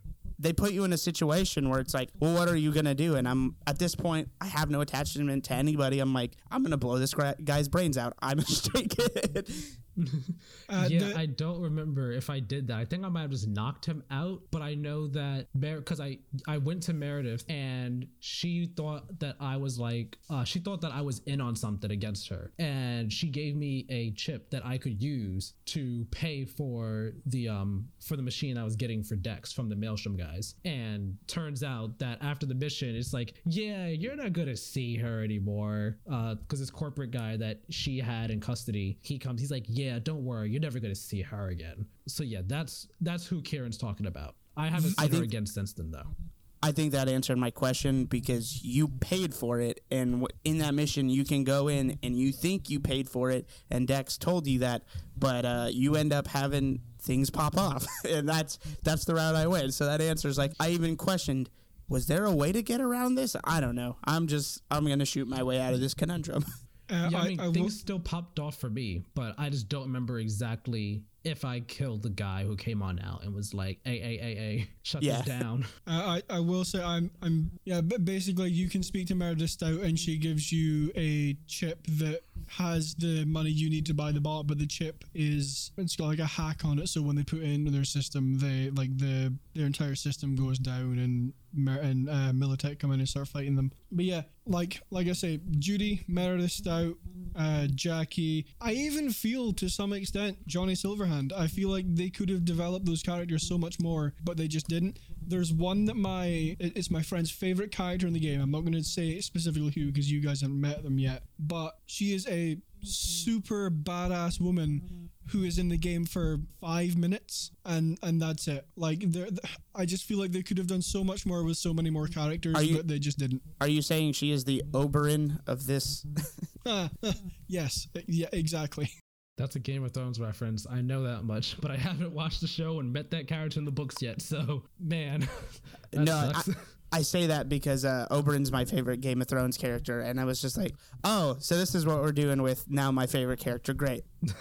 [SPEAKER 3] They put you in a situation where it's like, well, what are you gonna do? And I'm at this point, I have no attachment to anybody. I'm like, I'm gonna blow this guy's brains out. I'm a straight kid.
[SPEAKER 2] Uh,
[SPEAKER 1] yeah,
[SPEAKER 2] the-
[SPEAKER 1] I don't remember if I did that. I think I might have just knocked him out, but I know that because I I went to Meredith and she thought that I was like uh, she thought that I was in on something against her, and she gave me a chip that I could use to pay for the um for the machine I was getting for Dex from the Maelstrom guys. And turns out that after the mission, it's like, yeah, you're not gonna see her anymore, because this corporate guy that she had in custody, he comes, he's like, yeah, don't worry, you're never gonna see her again. So yeah, that's that's who Kieran's talking about. I haven't
[SPEAKER 3] I
[SPEAKER 1] seen her again since then though.
[SPEAKER 3] I think that answered my question because you paid for it, and in that mission, you can go in and you think you paid for it, and Dex told you that, but uh, you end up having things pop off, and that's that's the route I went. So that answers like I even questioned. Was there a way to get around this? I don't know. I'm just I'm gonna shoot my way out of this conundrum.
[SPEAKER 2] uh,
[SPEAKER 1] Yeah, I, mean,
[SPEAKER 2] I will-
[SPEAKER 1] things still popped off for me, but I just don't remember exactly if I killed the guy who came on out and was like, "Hey, hey, hey, hey, shut
[SPEAKER 3] Yeah.
[SPEAKER 1] this down."
[SPEAKER 2] I, I will say I'm I'm yeah but basically you can speak to Meredith Stout and she gives you a chip that has the money you need to buy the bot but the chip is it's got like a hack on it so when they put it into their system they like the their entire system goes down and And uh, Militech come in and start fighting them but yeah like like I say Judy Meredith Stout uh, Jackie. I even feel to some extent Johnny Silverhand. I feel like they could have developed those characters so much more, but they just didn't. There's one that my it's my friend's favorite character in the game. I'm not going to say specifically who because you guys haven't met them yet, but she is a super badass woman who is in the game for five minutes and and that's it like there i just feel like they could have done so much more with so many more characters
[SPEAKER 3] you-
[SPEAKER 2] but they just didn't
[SPEAKER 3] Are you saying she is the Oberyn of this?
[SPEAKER 2] Ah, ah, yes yeah exactly
[SPEAKER 1] That's a Game of Thrones reference. I know that much, but I haven't watched the show and met that character in the books yet. So, man, that
[SPEAKER 3] no,
[SPEAKER 1] sucks.
[SPEAKER 3] I, I say that because uh, Oberyn's my favorite Game of Thrones character, and I was just like, oh, so this is what we're doing with now my favorite character. Great.
[SPEAKER 2] no,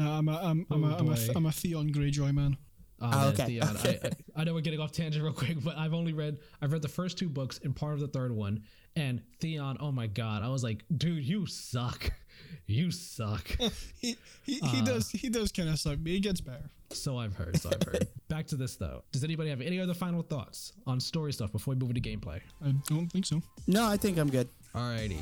[SPEAKER 2] i'm a i'm, I'm,
[SPEAKER 1] Oh,
[SPEAKER 2] a, I'm, a,
[SPEAKER 1] boy.
[SPEAKER 2] I'm a theon greyjoy man
[SPEAKER 1] Oh,
[SPEAKER 3] Oh, okay,
[SPEAKER 1] Theon.
[SPEAKER 3] okay.
[SPEAKER 1] I, I, I know we're getting off tangent real quick, but I've only read I've read the first two books and part of the third one. And Theon, oh my god, I was like, dude, you suck, you suck.
[SPEAKER 2] he he, he
[SPEAKER 1] Uh.
[SPEAKER 2] does he does kind of suck but he gets better
[SPEAKER 1] so I've heard. So I've heard. Back to this though. Does anybody have any other final thoughts on story stuff before we move into gameplay?
[SPEAKER 2] i don't think so
[SPEAKER 3] No, I think I'm good.
[SPEAKER 1] Alrighty.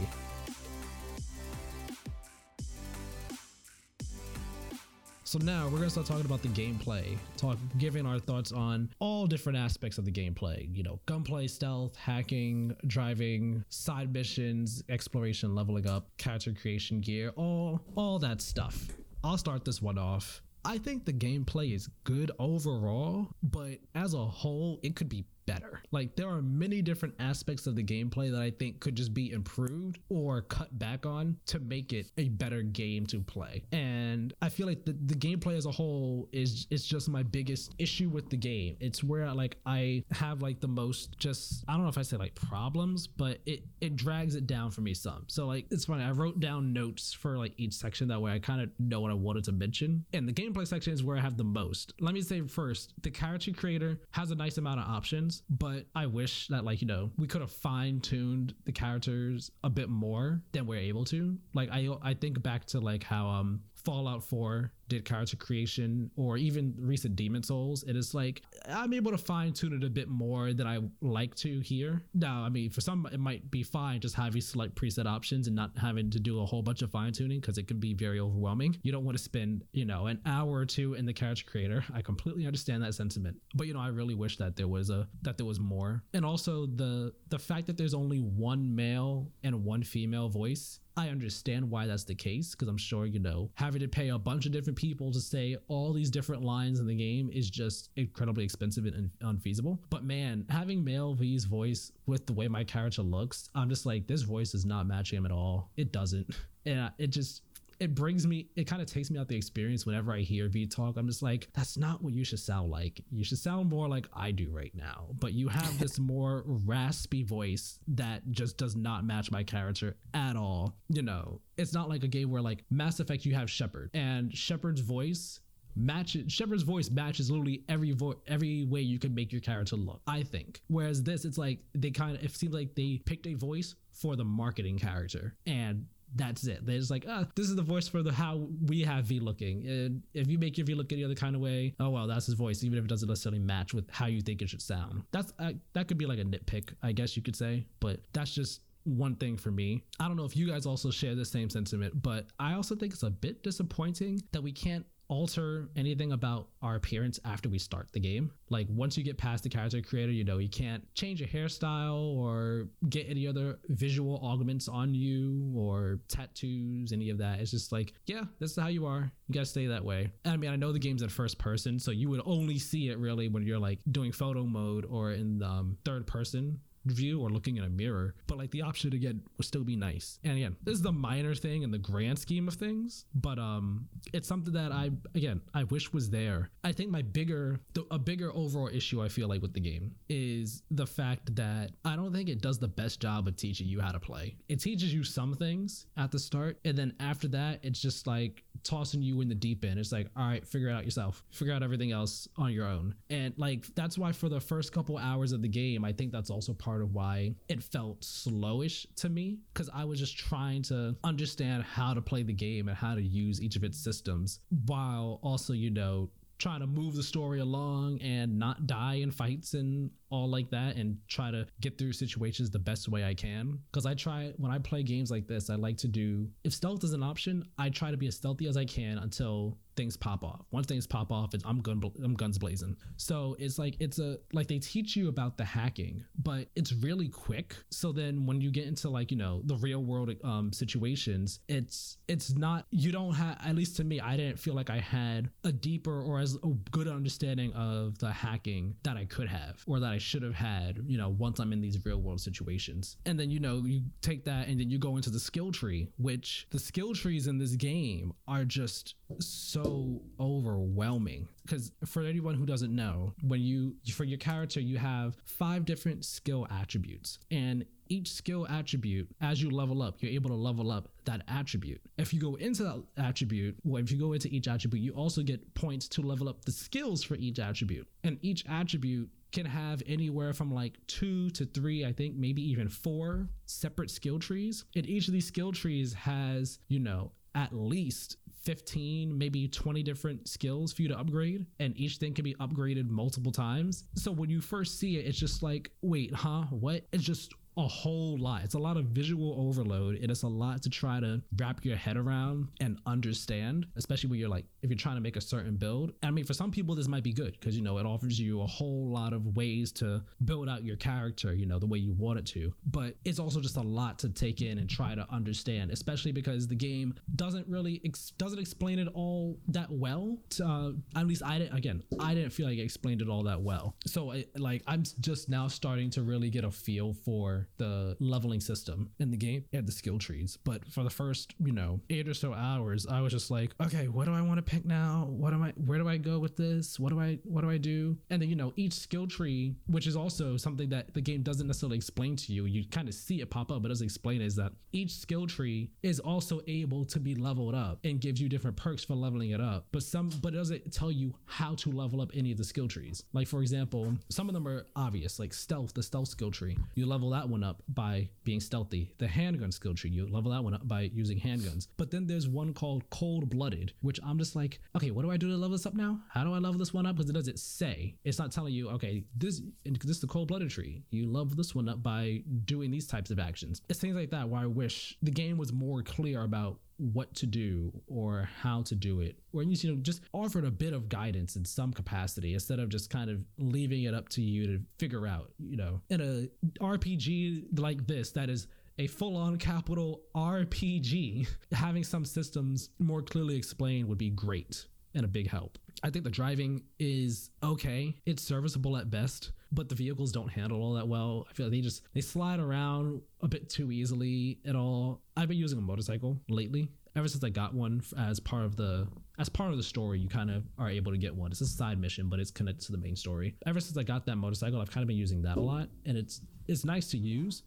[SPEAKER 1] So now we're gonna start talking about the gameplay, talk giving our thoughts on all different aspects of the gameplay. You know, gunplay, stealth, hacking, driving, side missions, exploration, leveling up, character creation gear, all all that stuff. I'll start this one off. I think the gameplay is good overall, but as a whole, it could be better. Like there are many different aspects of the gameplay that I think could just be improved or cut back on to make it a better game to play. And I feel like the, the gameplay as a whole is is just my biggest issue with the game. It's where like I have like the most just I don't know if I say like problems, but it it drags it down for me some. So like it's funny. I wrote down notes for like each section that way I kind of know what I wanted to mention. And the gameplay section is where I have the most. Let me say first, the character creator has a nice amount of options, but I wish that like you know we could have fine tuned the characters a bit more than we're able to. Like I I think back to like how um Fallout 4 did character creation or even recent Demon Souls. It is like I'm able to fine tune it a bit more than I like to here. Now, I mean, for some it might be fine just having select preset options and not having to do a whole bunch of fine tuning because it can be very overwhelming. You don't want to spend, you know, an hour or two in the character creator. I completely understand that sentiment. But you know, I really wish that there was a that there was more. And also the the fact that there's only one male and one female voice I understand why that's the case because I'm sure you know having to pay a bunch of different people to say all these different lines in the game is just incredibly expensive and unfeasible. But man, having male V's voice with the way my character looks, I'm just like this voice is not matching him at all. It doesn't, and it just it brings me it kind of takes me out the experience whenever i hear v talk i'm just like that's not what you should sound like you should sound more like i do right now but you have this more raspy voice that just does not match my character at all you know it's not like a game where like mass effect you have shepard and shepard's voice matches Shepard's voice matches literally every vo- every way you can make your character look. I think. Whereas this, it's like they kind of it seems like they picked a voice for the marketing character and. That's it. They're just like, ah, this is the voice for the how we have V looking. And if you make your V look any other kind of way, oh well, that's his voice, even if it doesn't necessarily match with how you think it should sound. That's uh, that could be like a nitpick, I guess you could say. But that's just one thing for me. I don't know if you guys also share the same sentiment, but I also think it's a bit disappointing that we can't alter anything about our appearance after we start the game. Like once you get past the character creator, you know, you can't change your hairstyle or get any other visual augments on you or tattoos, any of that. It's just like, yeah, this is how you are. You gotta stay that way. And I mean, I know the game's in first person, so you would only see it really when you're like doing photo mode or in um, third person view or looking in a mirror but like the option to get would still be nice. And again this is the minor thing in the grand scheme of things but um it's something that i again i wish was there. I think my bigger the, a bigger overall issue i feel like with the game is the fact that i don't think it does the best job of teaching you how to play. It teaches you some things at the start and then after that it's just like tossing you in the deep end. It's like all right figure it out yourself. Figure out everything else on your own. And like that's why for the first couple hours of the game i think that's also part of why it felt slowish to me because I was just trying to understand how to play the game and how to use each of its systems while also, you know, trying to move the story along and not die in fights and all like that and try to get through situations the best way I can. Because I try, when I play games like this, I like to do, if stealth is an option, I try to be as stealthy as I can until things pop off. Once things pop off, it's I'm gun I'm guns blazing. So it's like it's a like they teach you about the hacking, but it's really quick. So then when you get into like you know the real world um, situations, it's it's not you don't have at least to me I didn't feel like I had a deeper or as a good understanding of the hacking that I could have or that I should have had. You know once I'm in these real world situations, and then you know you take that and then you go into the skill tree, which the skill trees in this game are just so overwhelming. Because for anyone who doesn't know when you for your character you have five different skill attributes. And each skill attribute as you level up you're able to level up that attribute. If you go into that attribute well if you go into each attribute you also get points to level up the skills for each attribute. And each attribute can have anywhere from like two to three, I think maybe even four separate skill trees. And each of these skill trees has, you know, at least 15, maybe 20 different skills for you to upgrade, and each thing can be upgraded multiple times. So when you first see it, it's just like, wait, huh? What? It's just a whole lot. It's a lot of visual overload and it's a lot to try to wrap your head around and understand, especially when you're like, if you're trying to make a certain build. I mean, for some people, this might be good because, you know, it offers you a whole lot of ways to build out your character, you know, the way you want it to. But it's also just a lot to take in and try to understand, especially because the game doesn't really, ex- doesn't explain it all that well. To, uh, at least I didn't, again, I didn't feel like it explained it all that well. So, like, I'm just now starting to really get a feel for the leveling system in the game and the skill trees. But for the first, you know, eight or so hours, I was just like, okay, what do I want to pick now? What am I? Where do I go with this? What do I? What do I do? And then you know, each skill tree, which is also something that the game doesn't necessarily explain to you. You kind of see it pop up, but it doesn't explain is that each skill tree is also able to be leveled up and gives you different perks for leveling it up. But some, but it doesn't tell you how to level up any of the skill trees. Like for example, some of them are obvious, like stealth, the stealth skill tree. You level that one up by being stealthy. The handgun skill tree, you level that one up by using handguns. But then there's one called cold blooded, which I'm just like, okay, what do I do to level this up now? How do I level this one up? Because it doesn't say. It's not telling you, okay, this this is the cold blooded tree. You level this one up by doing these types of actions. It's things like that where I wish the game was more clear about what to do or how to do it or you know just offered a bit of guidance in some capacity instead of just kind of leaving it up to you to figure out you know in a rpg like this that is a full-on capital rpg having some systems more clearly explained would be great and a big help I think the driving is okay. It's serviceable at best, but the vehicles don't handle all that well. I feel like they just they slide around a bit too easily at all. I've been using a motorcycle lately. Ever since I got one as part of the as part of the story, you kind of are able to get one. It's a side mission, but it's connected to the main story. Ever since I got that motorcycle, I've kind of been using that a lot, and it's it's nice to use.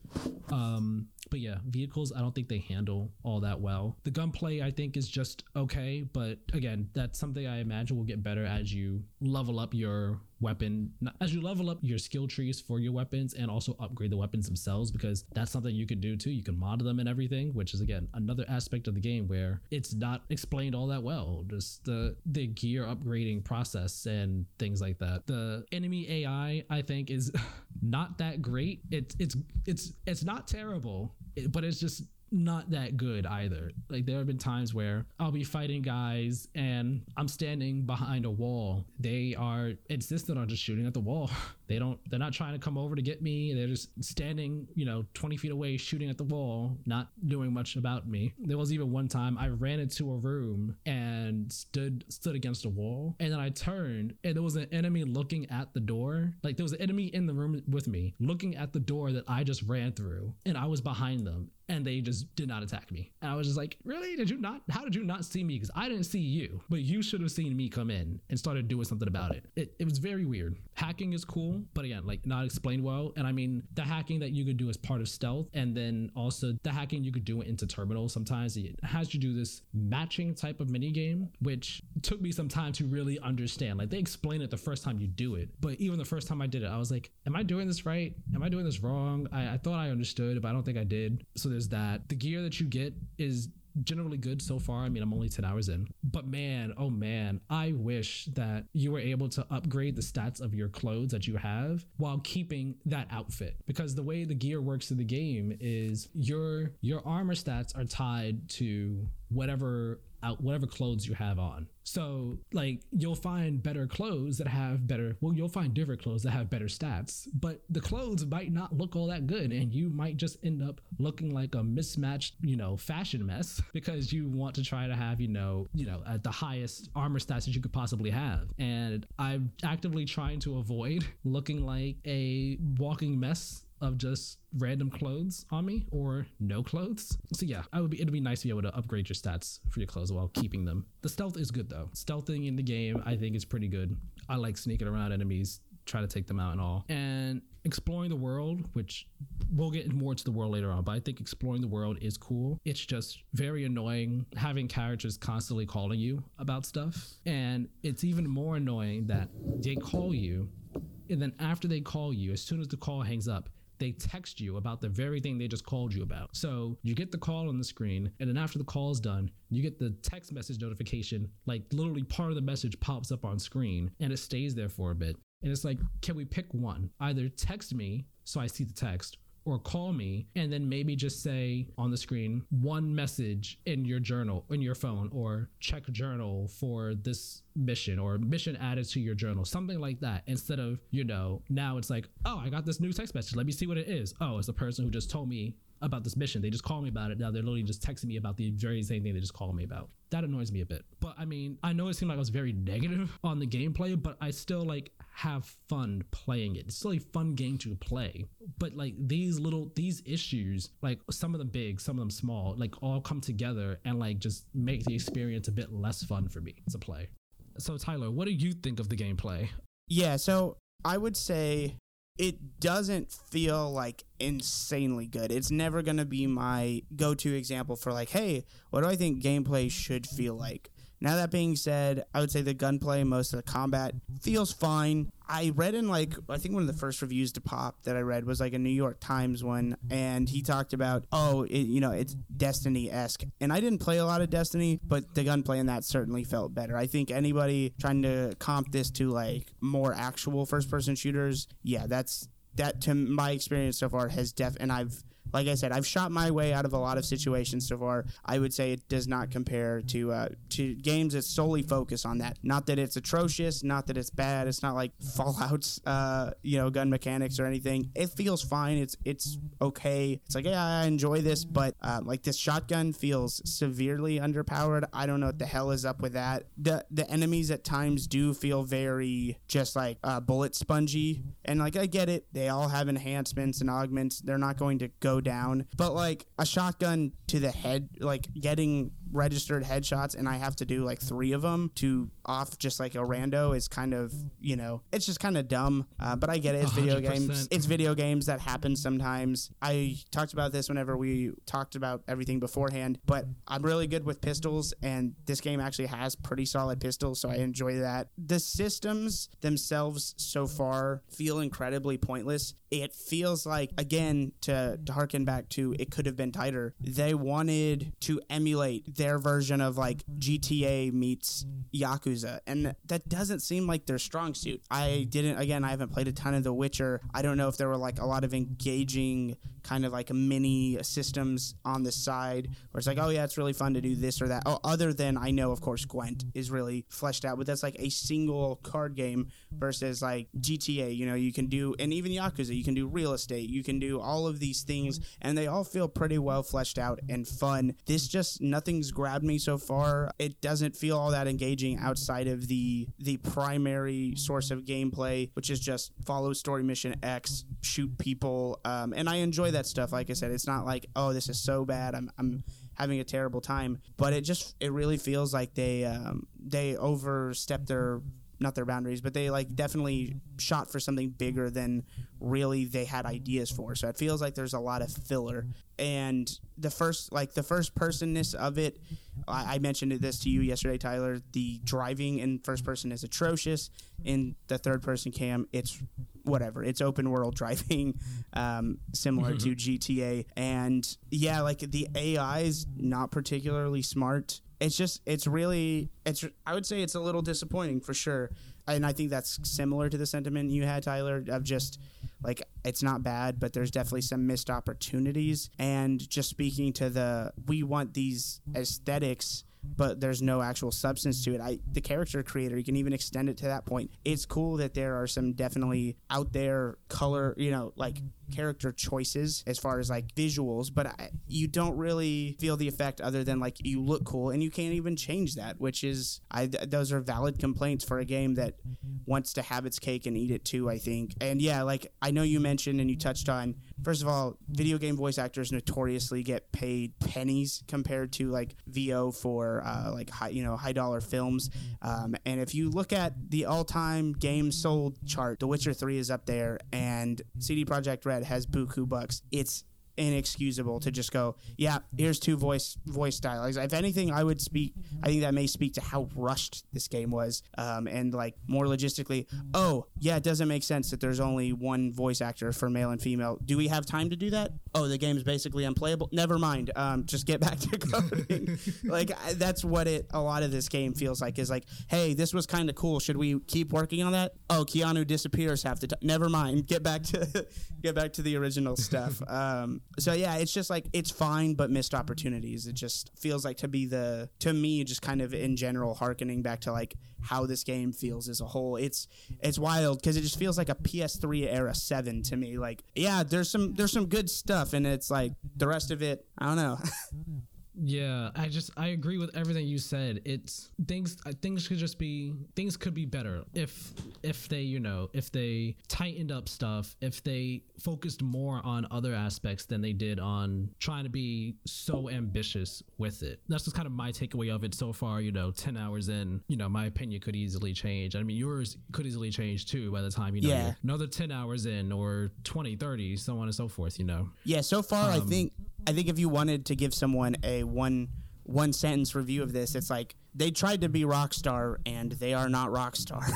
[SPEAKER 1] Um, but yeah, vehicles I don't think they handle all that well. The gunplay I think is just okay, but again, that's something I imagine will get better as you level up your weapon as you level up your skill trees for your weapons and also upgrade the weapons themselves because that's something you can do too. You can mod them and everything which is again another aspect of the game where it's not explained all that well. Just the the gear upgrading process and things like that. The enemy ai i think is not that great. It's it's it's it's not terrible but it's just not that good either. Like there have been times where I'll be fighting guys and I'm standing behind a wall. They are insistent on just shooting at the wall. They don't they're not trying to come over to get me. They're just standing, you know, 20 feet away shooting at the wall, not doing much about me. There was even one time I ran into a room and stood stood against a wall and then I turned and there was an enemy looking at the door. Like there was an enemy in the room with me looking at the door that I just ran through and I was behind them and they just did not attack me. And I was just like, really? Did you not? How did you not see me? Because I didn't see you, but you should have seen me come in and started doing something about it. it. It was very weird. Hacking is cool, but again, like not explained well. And I mean, the hacking that you could do as part of stealth, and then also the hacking you could do into terminal. Sometimes it has you do this matching type of mini game, which took me some time to really understand. Like they explain it the first time you do it, but even the first time I did it, I was like, am I doing this right? Am I doing this wrong? I, I thought I understood, but I don't think I did. So there's that. The gear that you get is generally good so far. I mean, I'm only 10 hours in, but man, oh man, I wish that you were able to upgrade the stats of your clothes that you have while keeping that outfit because the way the gear works in the game is your your armor stats are tied to whatever out whatever clothes you have on. So like you'll find better clothes that have better well you'll find different clothes that have better stats, but the clothes might not look all that good and you might just end up looking like a mismatched, you know, fashion mess because you want to try to have, you know, you know, at the highest armor stats that you could possibly have. And I'm actively trying to avoid looking like a walking mess of just random clothes on me or no clothes. So yeah, I would be it'd be nice to be able to upgrade your stats for your clothes while keeping them. The stealth is good though. Stealthing in the game I think is pretty good. I like sneaking around enemies, try to take them out and all. And exploring the world, which we'll get more into the world later on, but I think exploring the world is cool. It's just very annoying having characters constantly calling you about stuff. And it's even more annoying that they call you and then after they call you, as soon as the call hangs up, they text you about the very thing they just called you about. So you get the call on the screen, and then after the call is done, you get the text message notification. Like literally, part of the message pops up on screen, and it stays there for a bit. And it's like, can we pick one? Either text me so I see the text, or call me and then maybe just say on the screen one message in your journal in your phone or check journal for this mission or mission added to your journal something like that instead of you know now it's like oh i got this new text message. Let me see what it is. Oh it's the person who just told me about this mission. They just called me about it. Now they're literally just texting me about the very same thing they just called me about. That annoys me a bit. But I mean, I know it seemed like I was very negative on the gameplay, but I still like have fun playing it. It's still a fun game to play. But like these little these issues, like some of them big, some of them small, like all come together and like just make the experience a bit less fun for me to play. So Tyler, what do you think of the gameplay?
[SPEAKER 3] Yeah, so I would say it doesn't feel like insanely good. It's never going to be my go to example for, like, hey, what do I think gameplay should feel like? Now that being said, I would say the gunplay, most of the combat feels fine. I read in like I think one of the first reviews to pop that I read was like a New York Times one, and he talked about oh it, you know it's Destiny esque, and I didn't play a lot of Destiny, but the gunplay in that certainly felt better. I think anybody trying to comp this to like more actual first person shooters, yeah, that's that to my experience so far has def and I've like I said, I've shot my way out of a lot of situations so far. I would say it does not compare to uh, to games that solely focus on that. Not that it's atrocious, not that it's bad. It's not like Fallout's uh, you know gun mechanics or anything. It feels fine. It's it's okay. It's like yeah, I enjoy this, but uh, like this shotgun feels severely underpowered. I don't know what the hell is up with that. The the enemies at times do feel very just like uh, bullet spongy, and like I get it. They all have enhancements and augments. They're not going to go down. But like a shotgun to the head, like getting registered headshots and I have to do like three of them to off just like a rando is kind of, you know, it's just kind of dumb. Uh, but I get it. It's video 100%. games. It's video games that happen sometimes. I talked about this whenever we talked about everything beforehand, but I'm really good with pistols and this game actually has pretty solid pistols. So I enjoy that. The systems themselves so far feel incredibly pointless. It feels like, again, to, to harken back to it could have been tighter, they wanted to emulate their version of like GTA meets Yakuza, and that doesn't seem like their strong suit. I didn't. Again, I haven't played a ton of The Witcher. I don't know if there were like a lot of engaging kind of like mini systems on the side where it's like, oh yeah, it's really fun to do this or that. Oh, other than I know, of course, Gwent is really fleshed out, but that's like a single card game versus like GTA. You know, you can do, and even Yakuza, you can do real estate, you can do all of these things, and they all feel pretty well fleshed out and fun. This just nothing's grabbed me so far. It doesn't feel all that engaging outside of the the primary source of gameplay, which is just follow story mission X, shoot people, um, and I enjoy that stuff. Like I said, it's not like oh this is so bad. I'm I'm having a terrible time, but it just it really feels like they um, they overstep their not their boundaries, but they like definitely shot for something bigger than really they had ideas for. So it feels like there's a lot of filler. And the first like the first personness of it, I, I mentioned this to you yesterday, Tyler. The driving in first person is atrocious. In the third person cam, it's whatever. It's open world driving, um, similar to GTA, and yeah, like the AI is not particularly smart. It's just it's really it's I would say it's a little disappointing for sure, and I think that's similar to the sentiment you had, Tyler, of just like it's not bad, but there's definitely some missed opportunities. And just speaking to the we want these aesthetics but there's no actual substance to it. I the character creator, you can even extend it to that point. It's cool that there are some definitely out there color, you know, like character choices as far as like visuals, but I, you don't really feel the effect other than like you look cool and you can't even change that, which is I th- those are valid complaints for a game that wants to have its cake and eat it too, I think. And yeah, like I know you mentioned and you touched on first of all, video game voice actors notoriously get paid pennies compared to like VO for uh, like high, you know, high dollar films. Um, and if you look at the all-time games sold chart, The Witcher 3 is up there and CD Projekt Red has buku bucks. It's inexcusable to just go, yeah, here's two voice voice dialogues. If anything, I would speak. I think that may speak to how rushed this game was, um, and like more logistically. Oh, yeah, it doesn't make sense that there's only one voice actor for male and female. Do we have time to do that? Oh, the game's basically unplayable. Never mind. Um, just get back to coding. like I, that's what it. A lot of this game feels like is like, hey, this was kind of cool. Should we keep working on that? Oh, Keanu disappears half the time. Never mind. Get back to get back to the original stuff. Um, so yeah, it's just like it's fine, but missed opportunities. It just feels like to be the to me, just kind of in general, harkening back to like how this game feels as a whole. It's it's wild because it just feels like a PS3 era seven to me. Like yeah, there's some there's some good stuff, and it's like the rest of it, I don't know.
[SPEAKER 1] Yeah, I just I agree with everything you said. It's things uh, things could just be things could be better if if they you know if they tightened up stuff if they focused more on other aspects than they did on trying to be so ambitious with it. That's just kind of my takeaway of it so far. You know, ten hours in, you know, my opinion could easily change. I mean, yours could easily change too by the time you know
[SPEAKER 3] Yeah.
[SPEAKER 1] another ten hours in or 20, 30, so on and so forth. You know.
[SPEAKER 3] Yeah, so far I um, think I think if you wanted to give someone a one one sentence review of this, it's like they tried to be Rockstar and they are not Rockstar.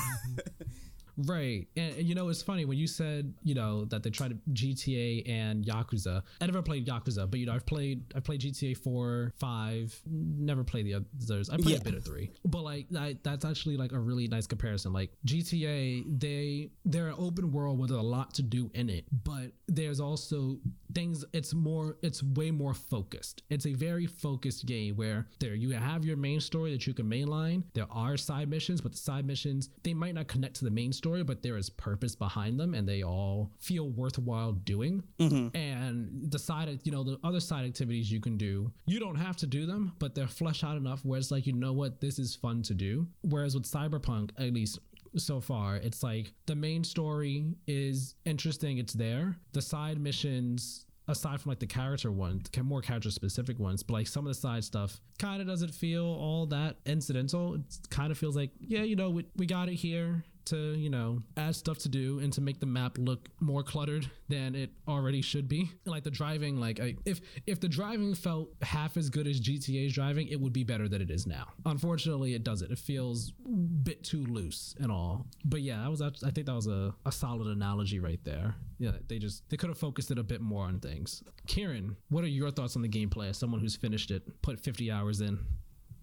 [SPEAKER 1] Right. And, you know, it's funny when you said, you know, that they tried GTA and Yakuza. I never played Yakuza, but you know, I've played I've played GTA 4, 5, never played the others. I played
[SPEAKER 3] Yeah.
[SPEAKER 1] a bit of 3. But like I, that's actually like a really nice comparison. Like GTA, they they're an open world with a lot to do in it, but there's also things it's more it's way more focused. It's a very focused game where there you have your main story that you can mainline. There are side missions, but the side missions they might not connect to the main story, but there is purpose behind them and they all feel worthwhile doing. Mm-hmm. And the side you know, the other side activities you can do, you don't have to do them, but they're fleshed out enough where it's like, you know what, this is fun to do. Whereas with Cyberpunk, at least so far it's like the main story is interesting it's there the side missions aside from like the character ones more character specific ones but like some of the side stuff kind of doesn't feel all that incidental it kind of feels like yeah you know we, we got it here to you know add stuff to do and to make the map look more cluttered than it already should be. Like the driving like I, if if the driving felt half as good as gta's driving it would be better than it is now. Unfortunately it doesn't. It feels a bit too loose and all. But yeah i was i think that was a, a solid analogy right there. Yeah they just they could have focused it a bit more on things. Kieran what are your thoughts on the gameplay as someone who's finished it put 50 hours in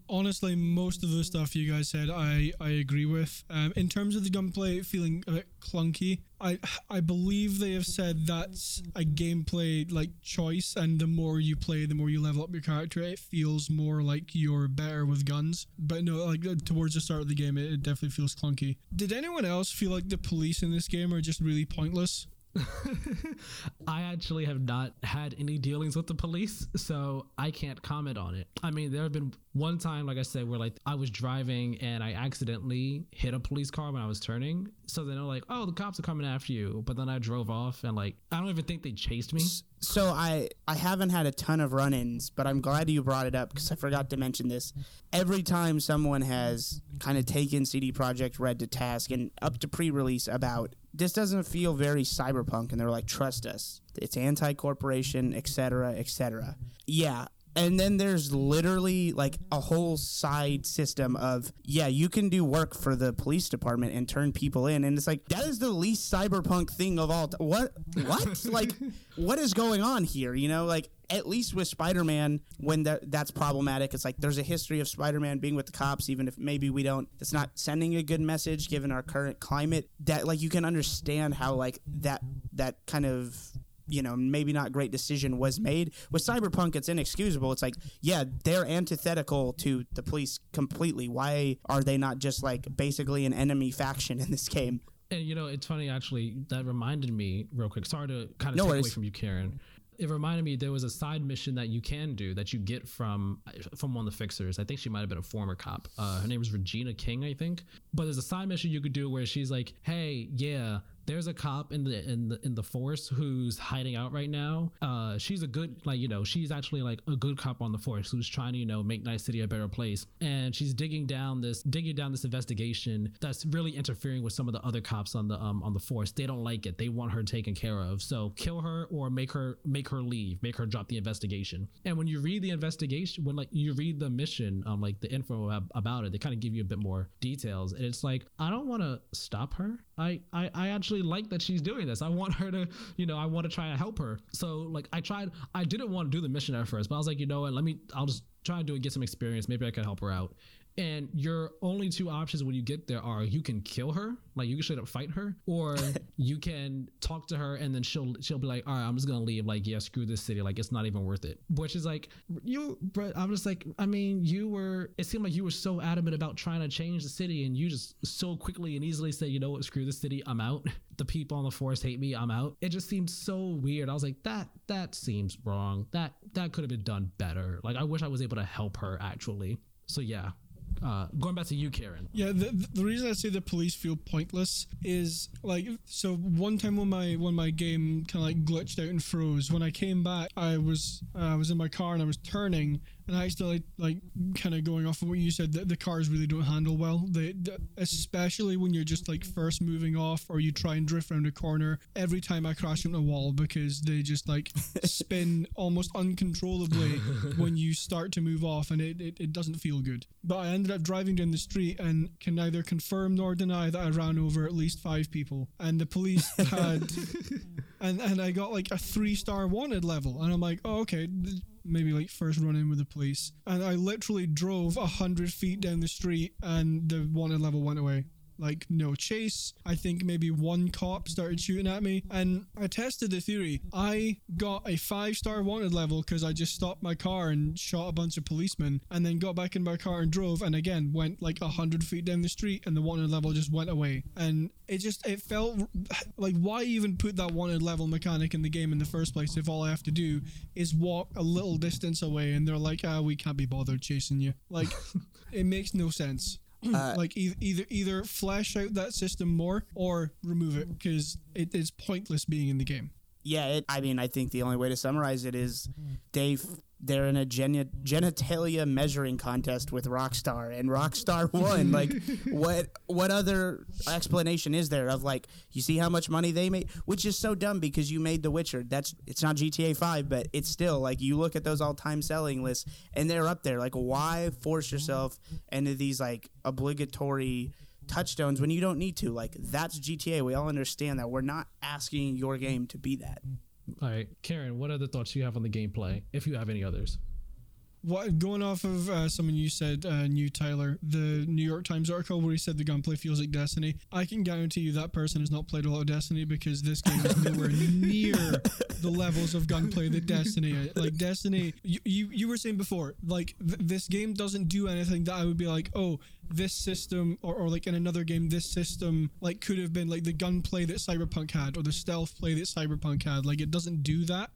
[SPEAKER 2] honestly, most of the stuff you guys said, I I agree with. Um, in terms of the gunplay feeling a bit clunky, I I believe they have said that's a gameplay like choice, and the more you play, the more you level up your character. It feels more like you're better with guns. But no, like uh, towards the start of the game, it, it definitely feels clunky. Did anyone else feel like the police in this game are just really pointless?
[SPEAKER 1] I actually have not had any dealings with the police, so I can't comment on it. I mean, there have been one time, like I said, where like I was driving and I accidentally hit a police car when I was turning. So then they're like, "Oh, the cops are coming after you," but then I drove off and like I don't even think they chased me.
[SPEAKER 3] so I I haven't had a ton of run-ins, but I'm glad you brought it up because I forgot to mention this. Every time someone has kind of taken CD Projekt Red to task and up to pre-release about this doesn't feel very cyberpunk, and they're like, trust us, it's anti-corporation, etc., etc. Yeah, And then there's literally like a whole side system of, yeah, you can do work for the police department and turn people in. And it's like, that is the least cyberpunk thing of all. T- what? What? like, what is going on here? You know, like, at least with Spider-Man, when that that's problematic, it's like there's a history of Spider-Man being with the cops, even if maybe we don't. It's not sending a good message given our current climate. That like you can understand how like that that kind of you know maybe not great decision was made with cyberpunk it's inexcusable it's like yeah they're antithetical to the police completely why are they not just like basically an enemy faction in this game
[SPEAKER 1] And you know, it's funny actually. That reminded me real quick. Sorry to kind of
[SPEAKER 3] No
[SPEAKER 1] take away from you, Kieran. It reminded me there was a side mission that you can do that you get from from one of the fixers. I think she might have been a former cop. Uh, her name was Regina King, I think. But there's a side mission you could do where she's like, "Hey, yeah, there's a cop in the in the in the force who's hiding out right now. Uh, she's a good like you know she's actually like a good cop on the force who's trying to you know make Night City a better place. And she's digging down this digging down this investigation that's really interfering with some of the other cops on the um on the force. They don't like it. They want her taken care of. So kill her or make her make her leave. Make her drop the investigation. And when you read the investigation, when like you read the mission, um like the info ab- about it, they kind of give you a bit more details. And it's like I don't want to stop her. I, I I actually like that she's doing this. I want her to, you know, I want to try to help her. So like I tried I didn't want to do the mission at first, but I was like, you know what, let me I'll just try to do it, get some experience. Maybe I can help her out. And your only two options when you get there are you can kill her, like you can straight up fight her, or you can talk to her and then she'll she'll be like, all right, I'm just gonna leave. Like, yeah, screw this city. Like, it's not even worth it. Which is like you, but I'm just like, I mean, you were. It seemed like you were so adamant about trying to change the city, and you just so quickly and easily say, you know what, screw the city, I'm out. The people on the forest hate me, I'm out. It just seemed so weird. I was like, that that seems wrong. That that could have been done better. Like, I wish I was able to help her actually. So yeah, uh, going back to you, Kieran.
[SPEAKER 2] Yeah, the, the reason I say the police feel pointless is like so. One time when my when my game kind of like glitched out and froze, when I came back, I was uh, I was in my car and I was turning, and I accidentally like kind of going off of what you said that the cars really don't handle well. They th- especially when you're just like first moving off or you try and drift around a corner. Every time I crash into a wall because they just like spin almost uncontrollably when you start to move off, and it, it, it doesn't feel good. But I ended up driving down the street and can neither confirm nor deny that I ran over at least five people. And the police had, and and I got like a three star wanted level, and I'm like, oh okay. th- Maybe like first run in with the police, and I literally drove a hundred feet down the street, and the wanted level went away like no chase. I think maybe one cop started shooting at me, and I tested the theory. I got a five star wanted level because I just stopped my car and shot a bunch of policemen, and then got back in my car and drove, and again went like a hundred feet down the street, and the wanted level just went away. And it just it felt like why even put that wanted level mechanic in the game in the first place if all I have to do is walk a little distance away, and they're like, ah, we can't be bothered chasing you. Like, it makes no sense
[SPEAKER 3] Uh,
[SPEAKER 2] like either, either either flesh out that system more or remove it because it is pointless being in the game.
[SPEAKER 3] yeah, it, I mean, I think the only way to summarize it is they they're in a geni- genitalia measuring contest with Rockstar, and Rockstar won. like, what what other explanation is there of like you see how much money they made, which is so dumb because you made The Witcher. That's it's not GTA Five, but it's still like you look at those all time selling lists, and they're up there. Like, why force yourself into these like obligatory touchstones when you don't need to. Like that's GTA. We all understand that. We're not asking your game to be that.
[SPEAKER 1] All right, Kieran, what other thoughts you have on the gameplay, if you have any others?
[SPEAKER 2] What going off of uh, someone you said, uh, new Tyler, the New York Times article where he said the gunplay feels like Destiny. I can guarantee you that person has not played a lot of Destiny because this game is nowhere near the levels of gunplay that Destiny. Like Destiny, you you, you were saying before, like th- this game doesn't do anything that I would be like, oh, this system, or, or like in another game, this system like could have been like the gunplay that Cyberpunk had or the stealth play that Cyberpunk had. Like it doesn't do that.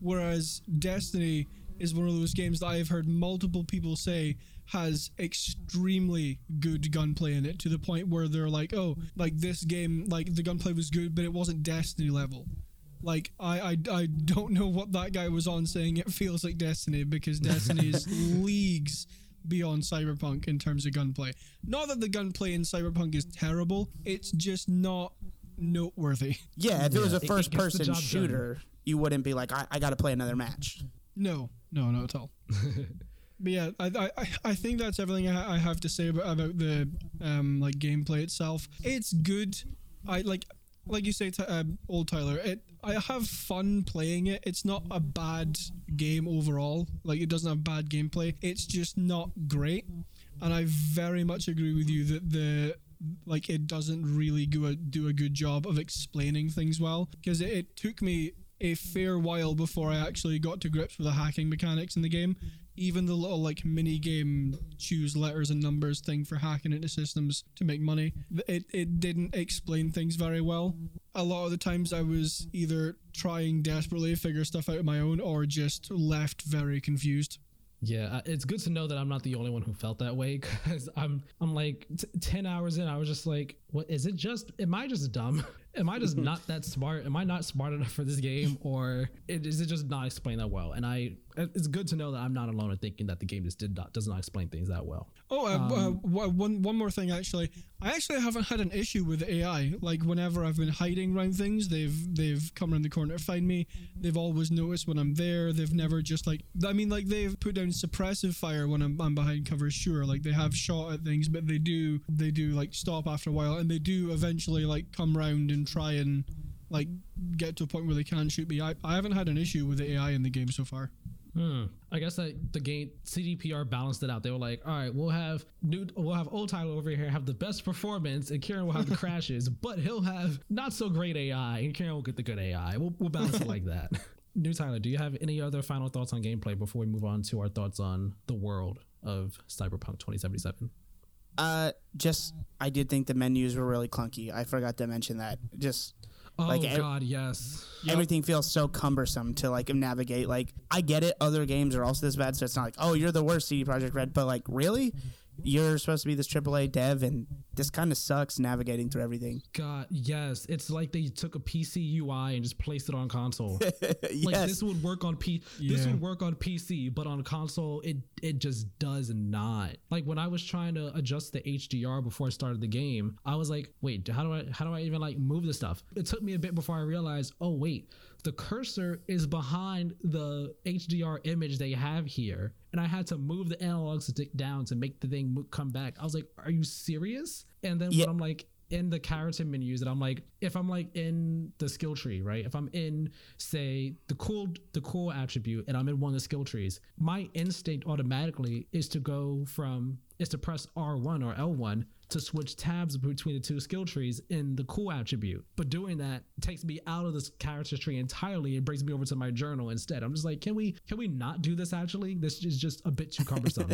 [SPEAKER 2] Whereas Destiny is one of those games that I have heard multiple people say has extremely good gunplay in it to the point where they're like, oh, like this game, like the gunplay was good, but it wasn't Destiny level. Like I, I, I don't know what that guy was on saying it feels like Destiny because Destiny is leagues beyond Cyberpunk in terms of gunplay. Not that the gunplay in Cyberpunk is terrible, it's just not noteworthy.
[SPEAKER 3] Yeah, if it was a
[SPEAKER 1] it- it
[SPEAKER 3] first
[SPEAKER 1] gets the
[SPEAKER 3] person
[SPEAKER 1] job done.
[SPEAKER 3] shooter, you wouldn't be like, I, I got to play another match.
[SPEAKER 2] No, no, not at all. but yeah, I, I, I think that's everything I, I have to say about, about the um like gameplay itself. It's good. I like like you say, uh, old Tyler. It I have fun playing it. It's not a bad game overall. Like it doesn't have bad gameplay. It's just not great. And I very much agree with you that the like it doesn't really go a, do a good job of explaining things well because it, it took me a fair while before I actually got to grips with the hacking mechanics in the game. Even the little like mini game choose letters and numbers thing for hacking into systems to make money, it, it didn't explain things very well. A lot of the times I was either trying desperately to figure stuff out on my own or just left very confused.
[SPEAKER 1] Yeah, it's good to know that I'm not the only one who felt that way because I'm I'm like t- ten hours in, I was just like, what is it? Just am I just dumb? am I just not that smart? Am I not smart enough for this game, or is it just not explained that well? And I, it's good to know that I'm not alone in thinking that the game just did not does not explain things that well.
[SPEAKER 2] Oh, uh, um, uh, one one more thing actually, I actually haven't had an issue with AI. Like whenever I've been hiding around things, they've they've come around the corner to find me. They've always noticed when I'm there. They've never just like I mean like they've put down suppressive fire when I'm, I'm behind cover. Sure, like they have shot at things, but they do they do like stop after a while, and they do eventually like come round and try and like get to a point where they can shoot me. I, I haven't had an issue with the AI in the game so far.
[SPEAKER 1] Hmm. I guess that the game CDPR balanced it out. They were like, all right, we'll have new, we'll have old Tyler over here have the best performance, and Kieran will have the crashes, but he'll have not so great AI, and Kieran will get the good AI. We'll, we'll balance it like that. New Tyler, do you have any other final thoughts on gameplay before we move on to our thoughts on the world of Cyberpunk 2077?
[SPEAKER 3] Uh, just I did think the menus were really clunky. I forgot to mention that. Just
[SPEAKER 1] Oh like, God, yes.
[SPEAKER 3] Everything feels so cumbersome to like navigate. Like I get it, other games are also this bad, so it's not like, oh, you're the worst CD Projekt Red, but like really, you're supposed to be this AAA dev, and this kind of sucks navigating through everything.
[SPEAKER 1] God, yes, it's like they took a PC UI and just placed it on console. yes. Like this would work on P. Yeah. This would work on PC, but on console, it it just does not. Like when I was trying to adjust the HDR before I started the game, I was like, wait, how do I how do I even like move this stuff? It took me a bit before I realized, oh wait, the cursor is behind the HDR image they have here. And I had to move the analog stick down to make the thing come back. I was like, are you serious? And then yeah. when I'm like, in the character menus and I'm like if I'm like in the skill tree right if I'm in say the cool the cool attribute and I'm in one of the skill trees my instinct automatically is to go from is to press R1 or L1 to switch tabs between the two skill trees in the cool attribute. But doing that takes me out of this character tree entirely and brings me over to my journal instead. I'm just like, can we can we not do this actually? This is just a bit too cumbersome.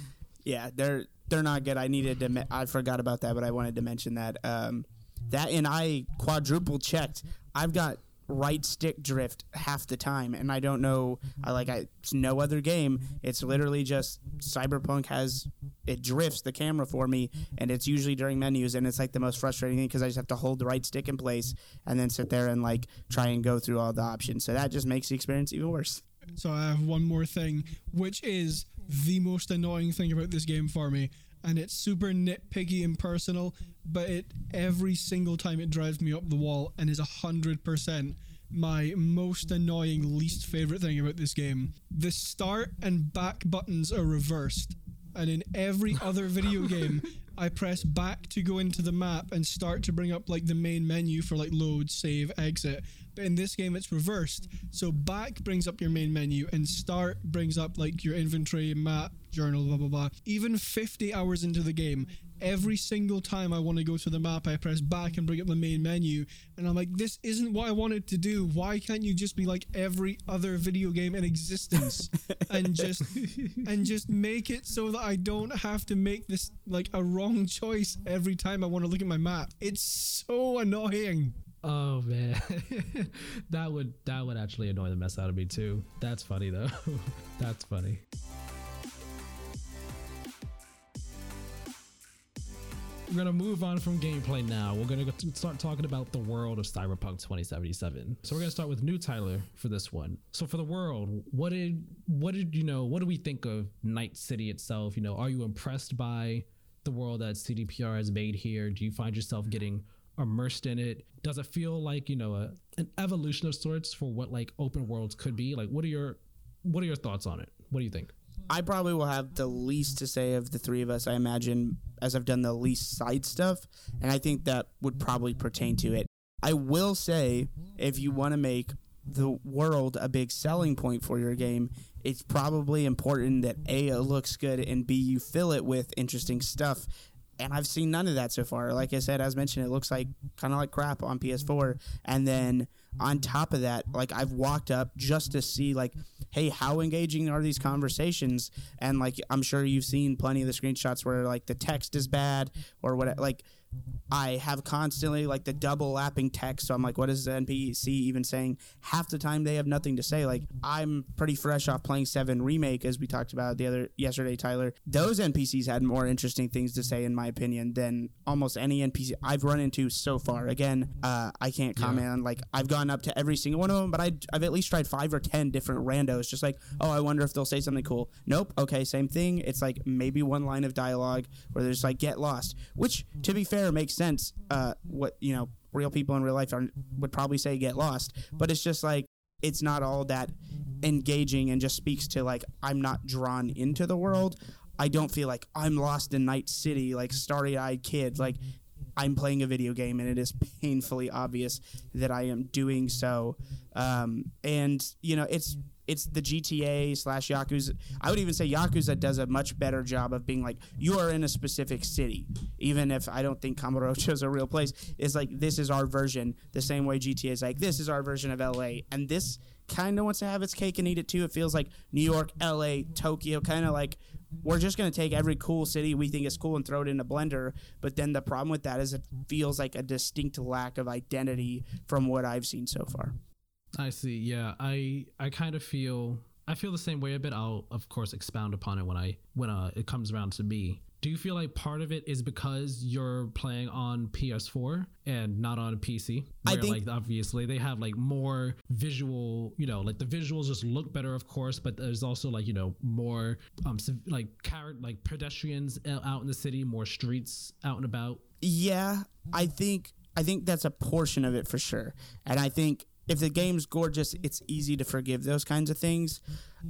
[SPEAKER 3] yeah, they're they're not good. I needed to. Me- I forgot about that, but I wanted to mention that. Um, that and I quadruple checked. I've got right stick drift half the time and i don't know i like I, it's no other game it's literally just cyberpunk has it drifts the camera for me and it's usually during menus and it's like the most frustrating thing because i just have to hold the right stick in place and then sit there and like try and go through all the options so that just makes the experience even worse
[SPEAKER 2] so i have one more thing which is the most annoying thing about this game for me and it's super nitpicky and personal, but it every single time it drives me up the wall and is a hundred percent my most annoying least favorite thing about this game. The start and back buttons are reversed. And in every other video game, I press back to go into the map and start to bring up like the main menu for like load, save, exit. But in this game, it's reversed. So back brings up your main menu and start brings up like your inventory, map, journal, blah, blah, blah. Even 50 hours into the game, every single time I want to go to the map, I press back and bring up the main menu. And I'm like, this isn't what I wanted to do. Why can't you just be like every other video game in existence and just and just make it so that I don't have to make this like a wrong choice every time I want to look at my map? It's so annoying.
[SPEAKER 1] Oh man, that would that would actually annoy the mess out of me too. That's funny though. That's funny. We're gonna move on from gameplay now. We're gonna start talking about the world of Cyberpunk 2077. So we're gonna start with new Tyler for this one. So for the world, what did what did you know? What do we think of Night City itself? You know, are you impressed by the world that CDPR has made here? Do you find yourself getting immersed in it? Does it feel like you know a, an evolution of sorts for what like open worlds could be? Like, what are your what are your thoughts on it? What do you think?
[SPEAKER 3] I probably will have the least to say of the three of us, I imagine, as I've done the least side stuff. And I think that would probably pertain to it. I will say, if you want to make the world a big selling point for your game, it's probably important that A, it looks good, and B, you fill it with interesting stuff. And I've seen none of that so far. Like I said, as mentioned, it looks like kind of like crap on PS4. And then on top of that, like I've walked up just to see, like, hey, how engaging are these conversations? And like, I'm sure you've seen plenty of the screenshots where like the text is bad or what, like, I have constantly like the double lapping text. So I'm like, what is the NPC even saying? Half the time they have nothing to say. Like I'm pretty fresh off playing Seven Remake, as we talked about the other yesterday, Tyler. Those NPCs had more interesting things to say, in my opinion, than almost any NPC I've run into so far. Again, uh, I can't comment yeah. on like I've gone up to every single one of them, but I, I've at least tried five or ten different randos. Just like, oh, I wonder if they'll say something cool. Nope. Okay, same thing. It's like maybe one line of dialogue where there's like get lost, which to be fair makes sense. Uh, what you know, real people in real life are, would probably say get lost, but it's just like it's not all that engaging and just speaks to like I'm not drawn into the world. I don't feel like I'm lost in Night City, like starry eyed kid. Like I'm playing a video game and it is painfully obvious that I am doing so. Um, and you know, it's it's the GTA slash Yakuza. I would even say Yakuza does a much better job of being like you are in a specific city, even if I don't think Kamurocho is a real place. It's like this is our version, the same way GTA is like this is our version of LA, and this kind of wants to have its cake and eat it too. It feels like New York, LA, Tokyo, kind of like we're just going to take every cool city we think is cool and throw it in a blender. But then the problem with that is it feels like a distinct lack of identity from what I've seen so far.
[SPEAKER 1] I see. Yeah, I I kind of feel I feel the same way a bit. I'll of course expound upon it when I when uh, it comes around to me. Do you feel like part of it is because you're playing on PS4 and not on PC?
[SPEAKER 3] Where, I think
[SPEAKER 1] like obviously they have like more visual, you know, like the visuals just look better, of course, but there's also like you know more um like carrot like pedestrians out in the city, more streets out and about.
[SPEAKER 3] Yeah, I think I think that's a portion of it for sure, and I think if the game's gorgeous, it's easy to forgive those kinds of things.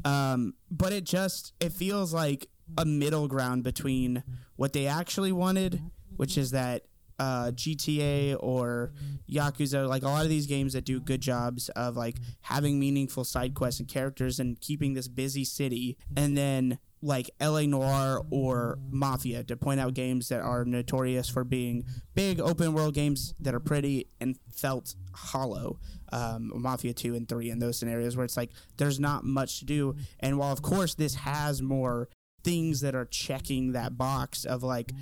[SPEAKER 3] Um, but it just it feels like a middle ground between what they actually wanted, which is that uh, GTA or Yakuza, like a lot of these games that do good jobs of like having meaningful side quests and characters and keeping this busy city, and then like LA Noire or Mafia to point out games that are notorious for being big open world games that are pretty and felt hollow. Um, Mafia 2 and 3 in those scenarios where it's like there's not much to do. And while, of course, this has more things that are checking that box of like,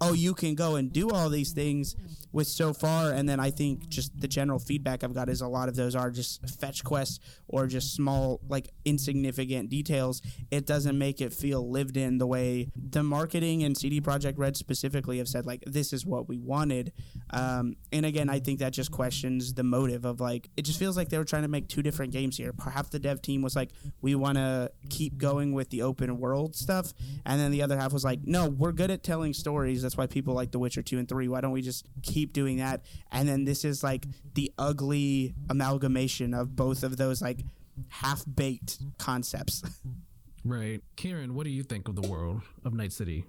[SPEAKER 3] oh, you can go and do all these things with so far. And then I think just the general feedback I've got is a lot of those are just fetch quests or just small, like insignificant details. It doesn't make it feel lived in the way the marketing and CD Projekt Red specifically have said, like, this is what we wanted. Um, and again, I think that just questions the motive of like, it just feels like they were trying to make two different games here. Half the dev team was like, we want to keep going with the open world stuff. And then the other half was like, no, we're good at telling stories that's why people like The Witcher 2 and 3. Why don't we just keep doing that? And then this is like the ugly amalgamation of both of those like half baked concepts.
[SPEAKER 1] Right. Kieran, what do you think of the world of Night City?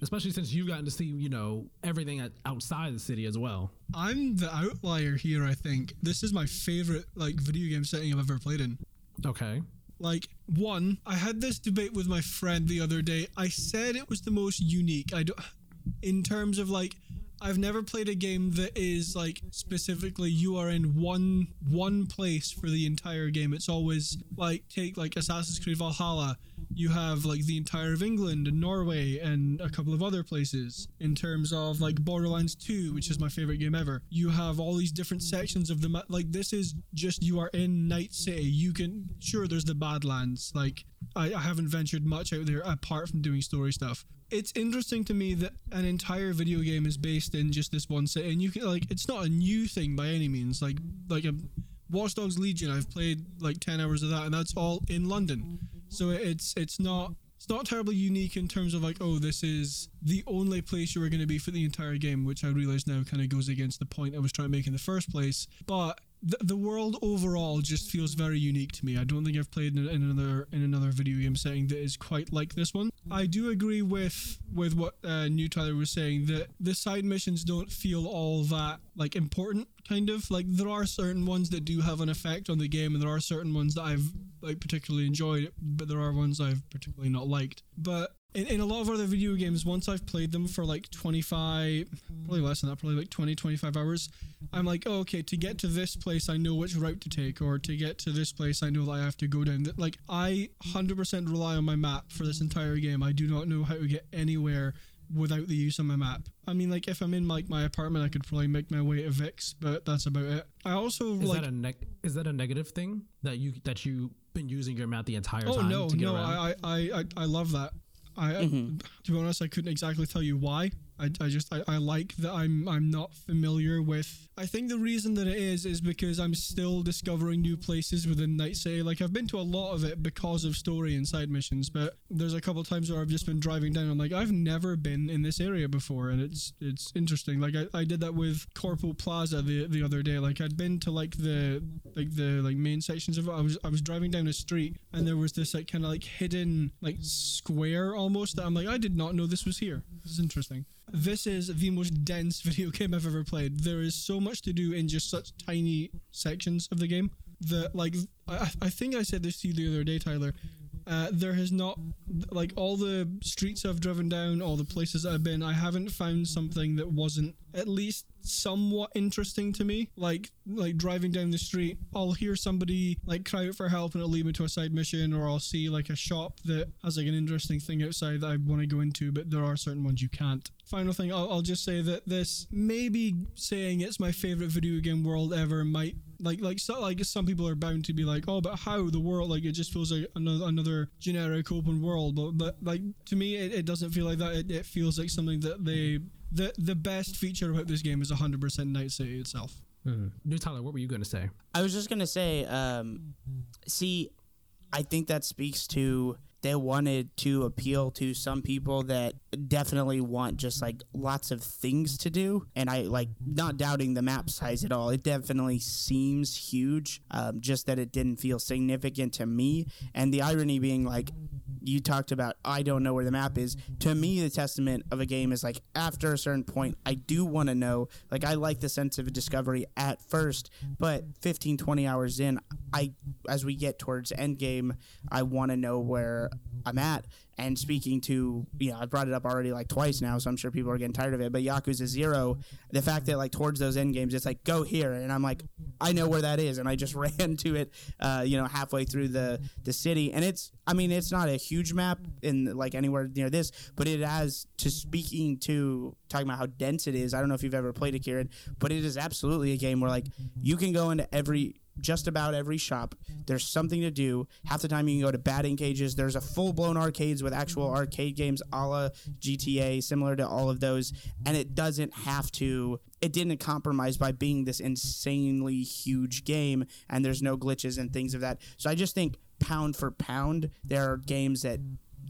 [SPEAKER 1] Especially since you've gotten to see, you know, everything outside the city as well.
[SPEAKER 2] I'm the outlier here, I think. This is my favorite like video game setting I've ever played in.
[SPEAKER 1] Okay.
[SPEAKER 2] Like one, I had this debate with my friend the other day. I said it was the most unique. I don't in terms of like I've never played a game that is like specifically you are in one one place for the entire game. It's always like take like Assassin's Creed Valhalla. You have like the entire of England and Norway and a couple of other places. In terms of like Borderlands 2, which is my favorite game ever, you have all these different sections of the map. Like this is just you are in Night City. You can sure there's the Badlands. Like I, I haven't ventured much out there apart from doing story stuff it's interesting to me that an entire video game is based in just this one city, and you can like it's not a new thing by any means. Like like a Watch Dogs Legion, I've played like ten hours of that, and that's all in London. So it's it's not it's not terribly unique in terms of like oh this is the only place you are going to be for the entire game, which I realize now kind of goes against the point I was trying to make in the first place. But the, the world overall just feels very unique to me. I don't think I've played in, in another in another video game setting that is quite like this one. I do agree with with what uh, New Tyler was saying that the side missions don't feel all that like important. Kind of like there are certain ones that do have an effect on the game, and there are certain ones that I've like particularly enjoyed, it, but there are ones I've particularly not liked. But in, in a lot of other video games, once I've played them for like 25, probably less than that, probably like 20, 25 hours, I'm like, oh, okay, to get to this place, I know which route to take, or to get to this place, I know that I have to go down. Like, I 100% rely on my map for this entire game. I do not know how to get anywhere without the use of my map. I mean, like if I'm in like my apartment, I could probably make my way to Vik's, but that's about it. I also
[SPEAKER 1] Is
[SPEAKER 2] like.
[SPEAKER 1] that a neg- is that a negative thing that you that you been using your map the entire
[SPEAKER 2] Oh
[SPEAKER 1] time?
[SPEAKER 2] no,
[SPEAKER 1] to get
[SPEAKER 2] no. I, I, I, I love that. I,
[SPEAKER 3] Mhm.
[SPEAKER 2] to be honest, I couldn't exactly tell you why. I, I just I, I like that I'm I'm not familiar with. I think the reason that it is is because I'm still discovering new places within Night City. Like I've been to a lot of it because of story and side missions, but there's a couple times where I've just been driving down. I'm like I've never been in this area before, and it's it's interesting. Like I, I did that with Corpo Plaza the the other day. Like I'd been to like the like the like main sections of it. I was I was driving down a street and there was this like kind of like hidden like square almost that I'm like I did not know this was here. This is interesting. This is the most dense video game I've ever played. There is so much to do in just such tiny sections of the game that like I, I think I said this to you the other day, Tyler. Uh, there has not like all the streets I've driven down, all the places I've been. I haven't found something that wasn't at least somewhat interesting to me. Like like driving down the street, I'll hear somebody like cry out for help and it'll lead me to a side mission, or I'll see like a shop that has like an interesting thing outside that I want to go into, but there are certain ones you can't. Final thing, I'll, I'll just say that this maybe saying it's my favorite video game world ever might like like so like some people are bound to be like oh but how the world like it just feels like another another generic open world but but like to me it, it doesn't feel like that it, it feels like something that they the the best feature about this game is 100% night city itself
[SPEAKER 1] Mhm. New Tyler, what were you going to say?
[SPEAKER 3] I was just gonna say, um, see, I think that speaks to they wanted to appeal to some people that definitely want just like lots of things to do, and I like not doubting the map size at all. It definitely seems huge, um, just that it didn't feel significant to me, and the irony being like. You talked about I don't know where the map is. To me, the testament of a game is like after a certain point, I do want to know. Like I like the sense of discovery at first, but 15, 20 hours in, I as we get towards end game, I want to know where I'm at. And speaking to, you know, I brought it up already like twice now, so I'm sure people are getting tired of it. But Yakuza Zero, the fact that like towards those end games, it's like go here, and I'm like, I know where that is, and I just ran to it, uh, you know, halfway through the the city, and it's, I mean, it's not a huge map in like anywhere near this, but it has to speaking to talking about how dense it is. I don't know if you've ever played it, Kieran, but it is absolutely a game where like you can go into every just about every shop. There's something to do. Half the time you can go to batting cages. There's a full blown arcades with actual arcade games a la GTA, similar to all of those. And it doesn't have to, it didn't compromise by being this insanely huge game. And there's no glitches and things of that. So I just think pound for pound, there are games that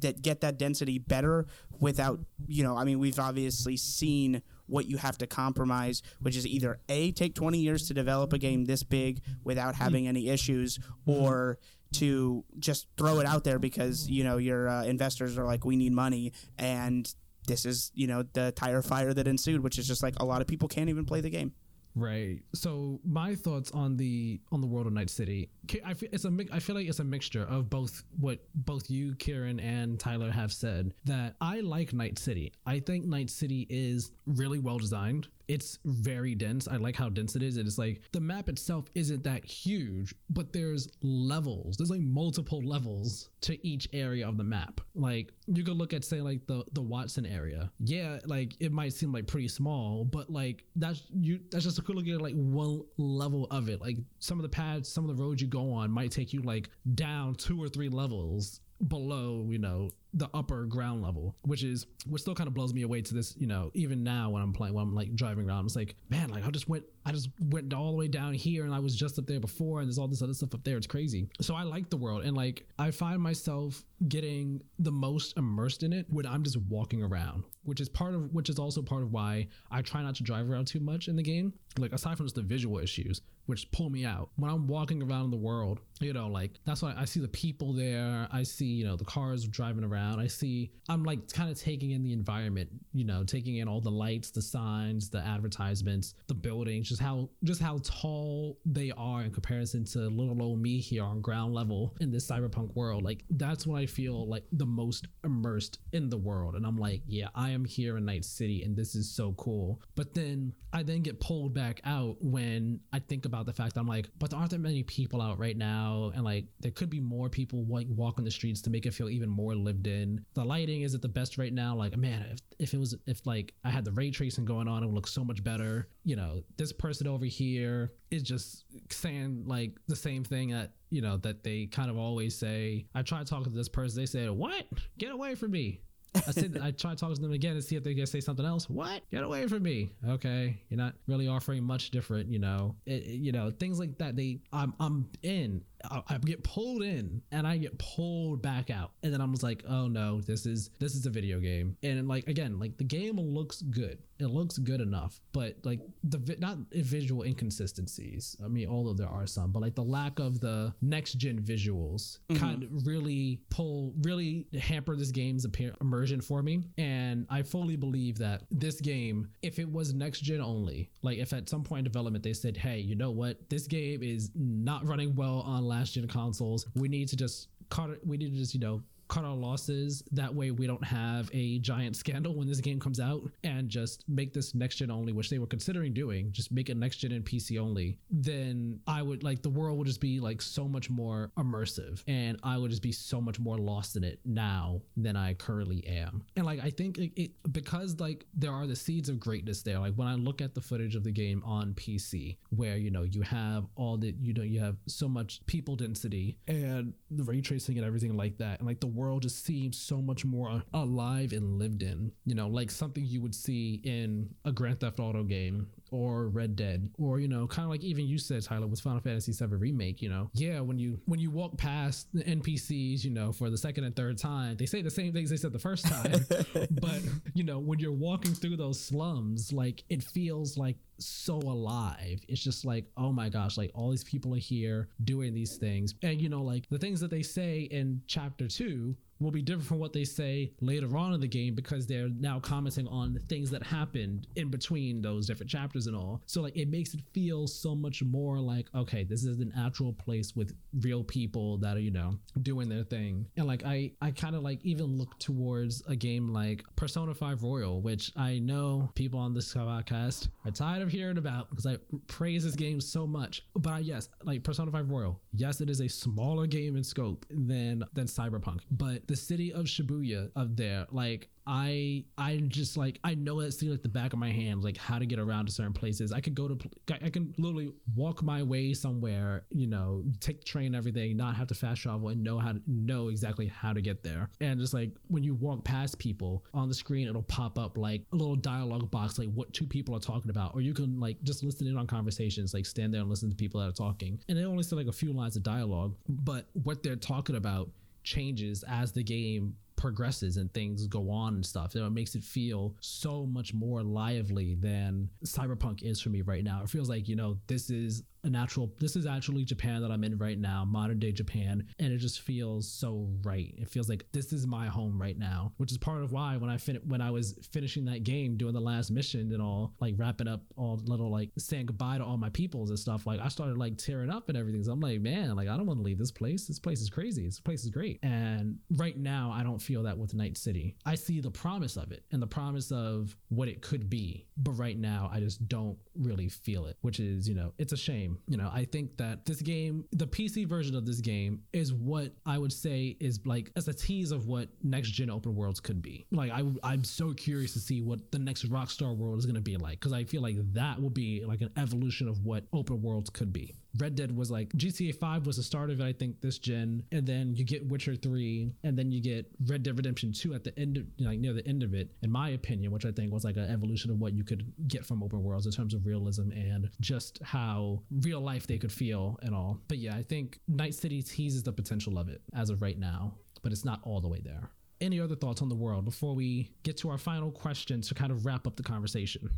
[SPEAKER 3] that get that density better without you know i mean we've obviously seen what you have to compromise which is either a take 20 years to develop a game this big without having any issues or to just throw it out there because you know your uh, investors are like we need money and this is you know the tire fire that ensued which is just like a lot of people can't even play the game
[SPEAKER 1] Right. So my thoughts on the on the world of Night City. I feel it's a I feel like it's a mixture of both what both you, Kieran, and Tyler have said. That I like Night City. I think Night City is really well designed. It's very dense. I like how dense it is. It is like the map itself isn't that huge, but there's levels. There's like multiple levels to each area of the map. Like you could look at say like the the Watson area. Yeah, like it might seem like pretty small, but like that's you that's just a cool look at like one level of it. Like some of the paths, some of the roads you go on might take you like down two or three levels below, you know, the upper ground level, which is which still kind of blows me away to this, you know, even now when I'm playing when I'm like driving around, it's like, man, like I just went I just went all the way down here and I was just up there before and there's all this other stuff up there. It's crazy. So I like the world and like I find myself getting the most immersed in it when I'm just walking around, which is part of which is also part of why I try not to drive around too much in the game. Like aside from just the visual issues, which pull me out. When I'm walking around in the world, you know, like that's why I see the people there. I see, you know, the cars driving around. I see, I'm like kind of taking in the environment, you know, taking in all the lights, the signs, the advertisements, the buildings, just how, just how tall they are in comparison to little old me here on ground level in this cyberpunk world. Like that's when I feel like the most immersed in the world. And I'm like, yeah, I am here in Night City and this is so cool. But then I then get pulled back out when I think about the fact that I'm like, but there aren't that many people out right now, and like there could be more people like walking the streets to make it feel even more lived in. The lighting isn't the best right now. Like, man, if, if it was if like I had the ray tracing going on, it would look so much better. You know, this person over here is just saying like the same thing that you know that they kind of always say. I try talking to this person, they say, "What? Get away from me." I said I try talking to them again and see if they can say something else. What? Get away from me. Okay, you're not really offering much different. You know, it- you know things like that. They, I'm, I'm in. I, I get pulled in and I get pulled back out, and then I'm just like, oh no, this is this is a video game. And like again, like the game looks good. It looks good enough, but like the vi- not visual inconsistencies. I mean, although there are some, but like the lack of the next gen visuals mm-hmm. kind of really pull, really hamper this game's appear- immersion for me. And I fully believe that this game, if it was next gen only, like if at some point in development they said, hey, you know what, this game is not running well on last gen consoles, we need to just cut it, we need to just, you know, cut our losses. That way, we don't have a giant scandal when this game comes out, and just make this next gen only, which they were considering doing. Just make it next gen and PC only. Then I would like the world would just be like so much more immersive, and I would just be so much more lost in it now than I currently am. And like I think it, it because like there are the seeds of greatness there. Like when I look at the footage of the game on PC, where you know you have all the you know you have so much people density and the ray tracing and everything like that, and like the world just seems so much more uh, alive and lived in. You know, like something you would see in a Grand Theft Auto game or Red Dead, or you know, kind of like even you said, Tyler, with Final Fantasy VII Remake. You know, yeah, when you when you walk past the NPCs, you know, for the second and third time, they say the same things they said the first time, but you know, when you're walking through those slums, like it feels like so alive. It's just like, oh my gosh, like all these people are here doing these things. And you know, like the things that they say in chapter two will be different from what they say later on in the game because they're now commenting on the things that happened in between those different chapters and all. So like it makes it feel so much more like okay, this is an actual place with real people that are, you know, doing their thing. And like I I kind of like even look towards a game like Persona 5 Royal, which I know people on this podcast are tired of hearing about because I praise this game so much. But yes, like Persona 5 Royal, yes, it is a smaller game in scope than than Cyberpunk, but the city of Shibuya up there, like I I just like I know that city like the back of my hand, like how to get around to certain places. I could go to I can literally walk my way somewhere, you know, take the train, everything, not have to fast travel, and know how to know exactly how to get there. And just like when you walk past people on the screen, it'll pop up like a little dialogue box, like what two people are talking about, or you can like just listen in on conversations, like stand there and listen to people that are talking, and they only say like a few lines of dialogue, but what they're talking about changes as the game progresses and things go on and stuff. You know, it makes it feel so much more lively than Cyberpunk is for me right now. It feels like, you know, this is natural this is actually Japan that I'm in right now, modern day Japan, and it just feels so right. It feels like this is my home right now, which is part of why when I fin- when I was finishing that game doing the last mission and all like wrapping up all little like saying goodbye to all my peoples and stuff, like I started like tearing up and everything. So I'm like, man, like I don't want to leave this place. This place is crazy. This place is great. And right now I don't feel that with Night City. I see the promise of it and the promise of what it could be, but right now I just don't really feel it, which is, you know, it's a shame. You know, I think that this game, the PC version of this game is what I would say is like as a tease of what next gen open worlds could be. Like I I'm so curious to see what the next Rockstar world is going to be like cuz I feel like that will be like an evolution of what open worlds could be. Red Dead was like GTA 5 was the start of it, I think, this gen, and then you get Witcher 3, and then you get Red Dead Redemption 2 at the end, of, like near the end of it, in my opinion, which I think was like an evolution of what you could get from open worlds in terms of realism and just how real life they could feel and all. But yeah, I think Night City teases the potential of it as of right now, but it's not all the way there. Any other thoughts on the world before we get to our final question to kind of wrap up the conversation?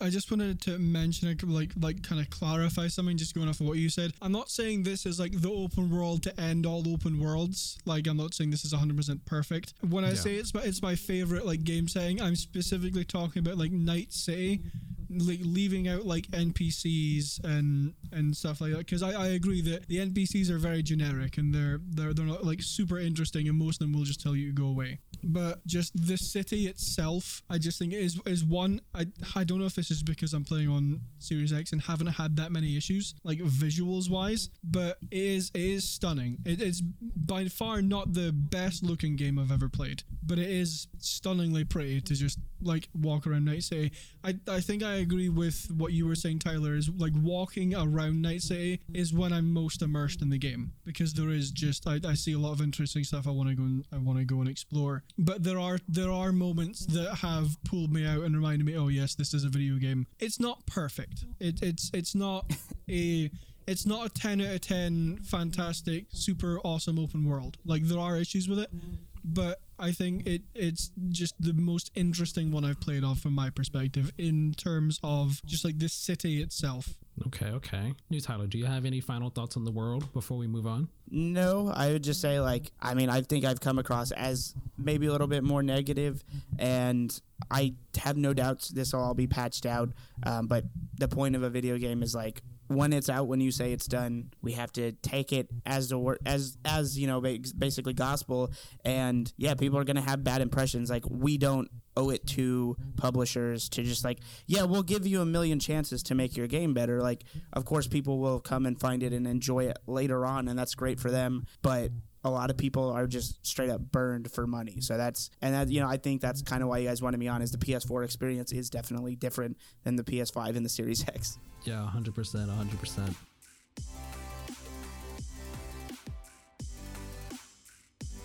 [SPEAKER 2] I just wanted to mention, like, like, kind of clarify something. Just going off of what you said, I'm not saying this is like the open world to end all open worlds. Like, I'm not saying this is 100 percent perfect. When I yeah. say it's my, it's my favorite like game setting, I'm specifically talking about like Night City like leaving out like NPCs and and stuff like that because I, I agree that the NPCs are very generic and they're they're they're not like super interesting and most of them will just tell you to go away. But just the city itself, I just think is is one. I I don't know if this is because I'm playing on Series X and haven't had that many issues like visuals wise, but it is it is stunning. It is by far not the best looking game I've ever played, but it is stunningly pretty to just like walk around Night City. I I think I agree with what you were saying, Tyler. Is like walking around Night City is when I'm most immersed in the game because there is just I, I see a lot of interesting stuff I want to go and I want to go and explore. But there are there are moments that have pulled me out and reminded me, oh yes, this is a video game. It's not perfect. It, it's it's not a it's not a 10 out of 10 fantastic super awesome open world like there are issues with it but I think it it's just the most interesting one I've played off from my perspective in terms of just like this city itself.
[SPEAKER 1] Okay, okay. New Tyler, do you have any final thoughts on the world before we move on?
[SPEAKER 3] No, I would just say like I mean I think I've come across as maybe a little bit more negative, and I have no doubts this will all be patched out. Um, but the point of a video game is like when it's out, when you say it's done, we have to take it as the word, as as you know, basically gospel. And yeah, people are gonna have bad impressions. Like we don't owe it to publishers to just like, yeah, we'll give you a million chances to make your game better. Like, of course, people will come and find it and enjoy it later on, and that's great for them. But a lot of people are just straight up burned for money. So that's and that you know I think that's kind of why you guys wanted me on is the PS4 experience is definitely different than the PS5 and the Series X.
[SPEAKER 1] Yeah, 100%, 100%.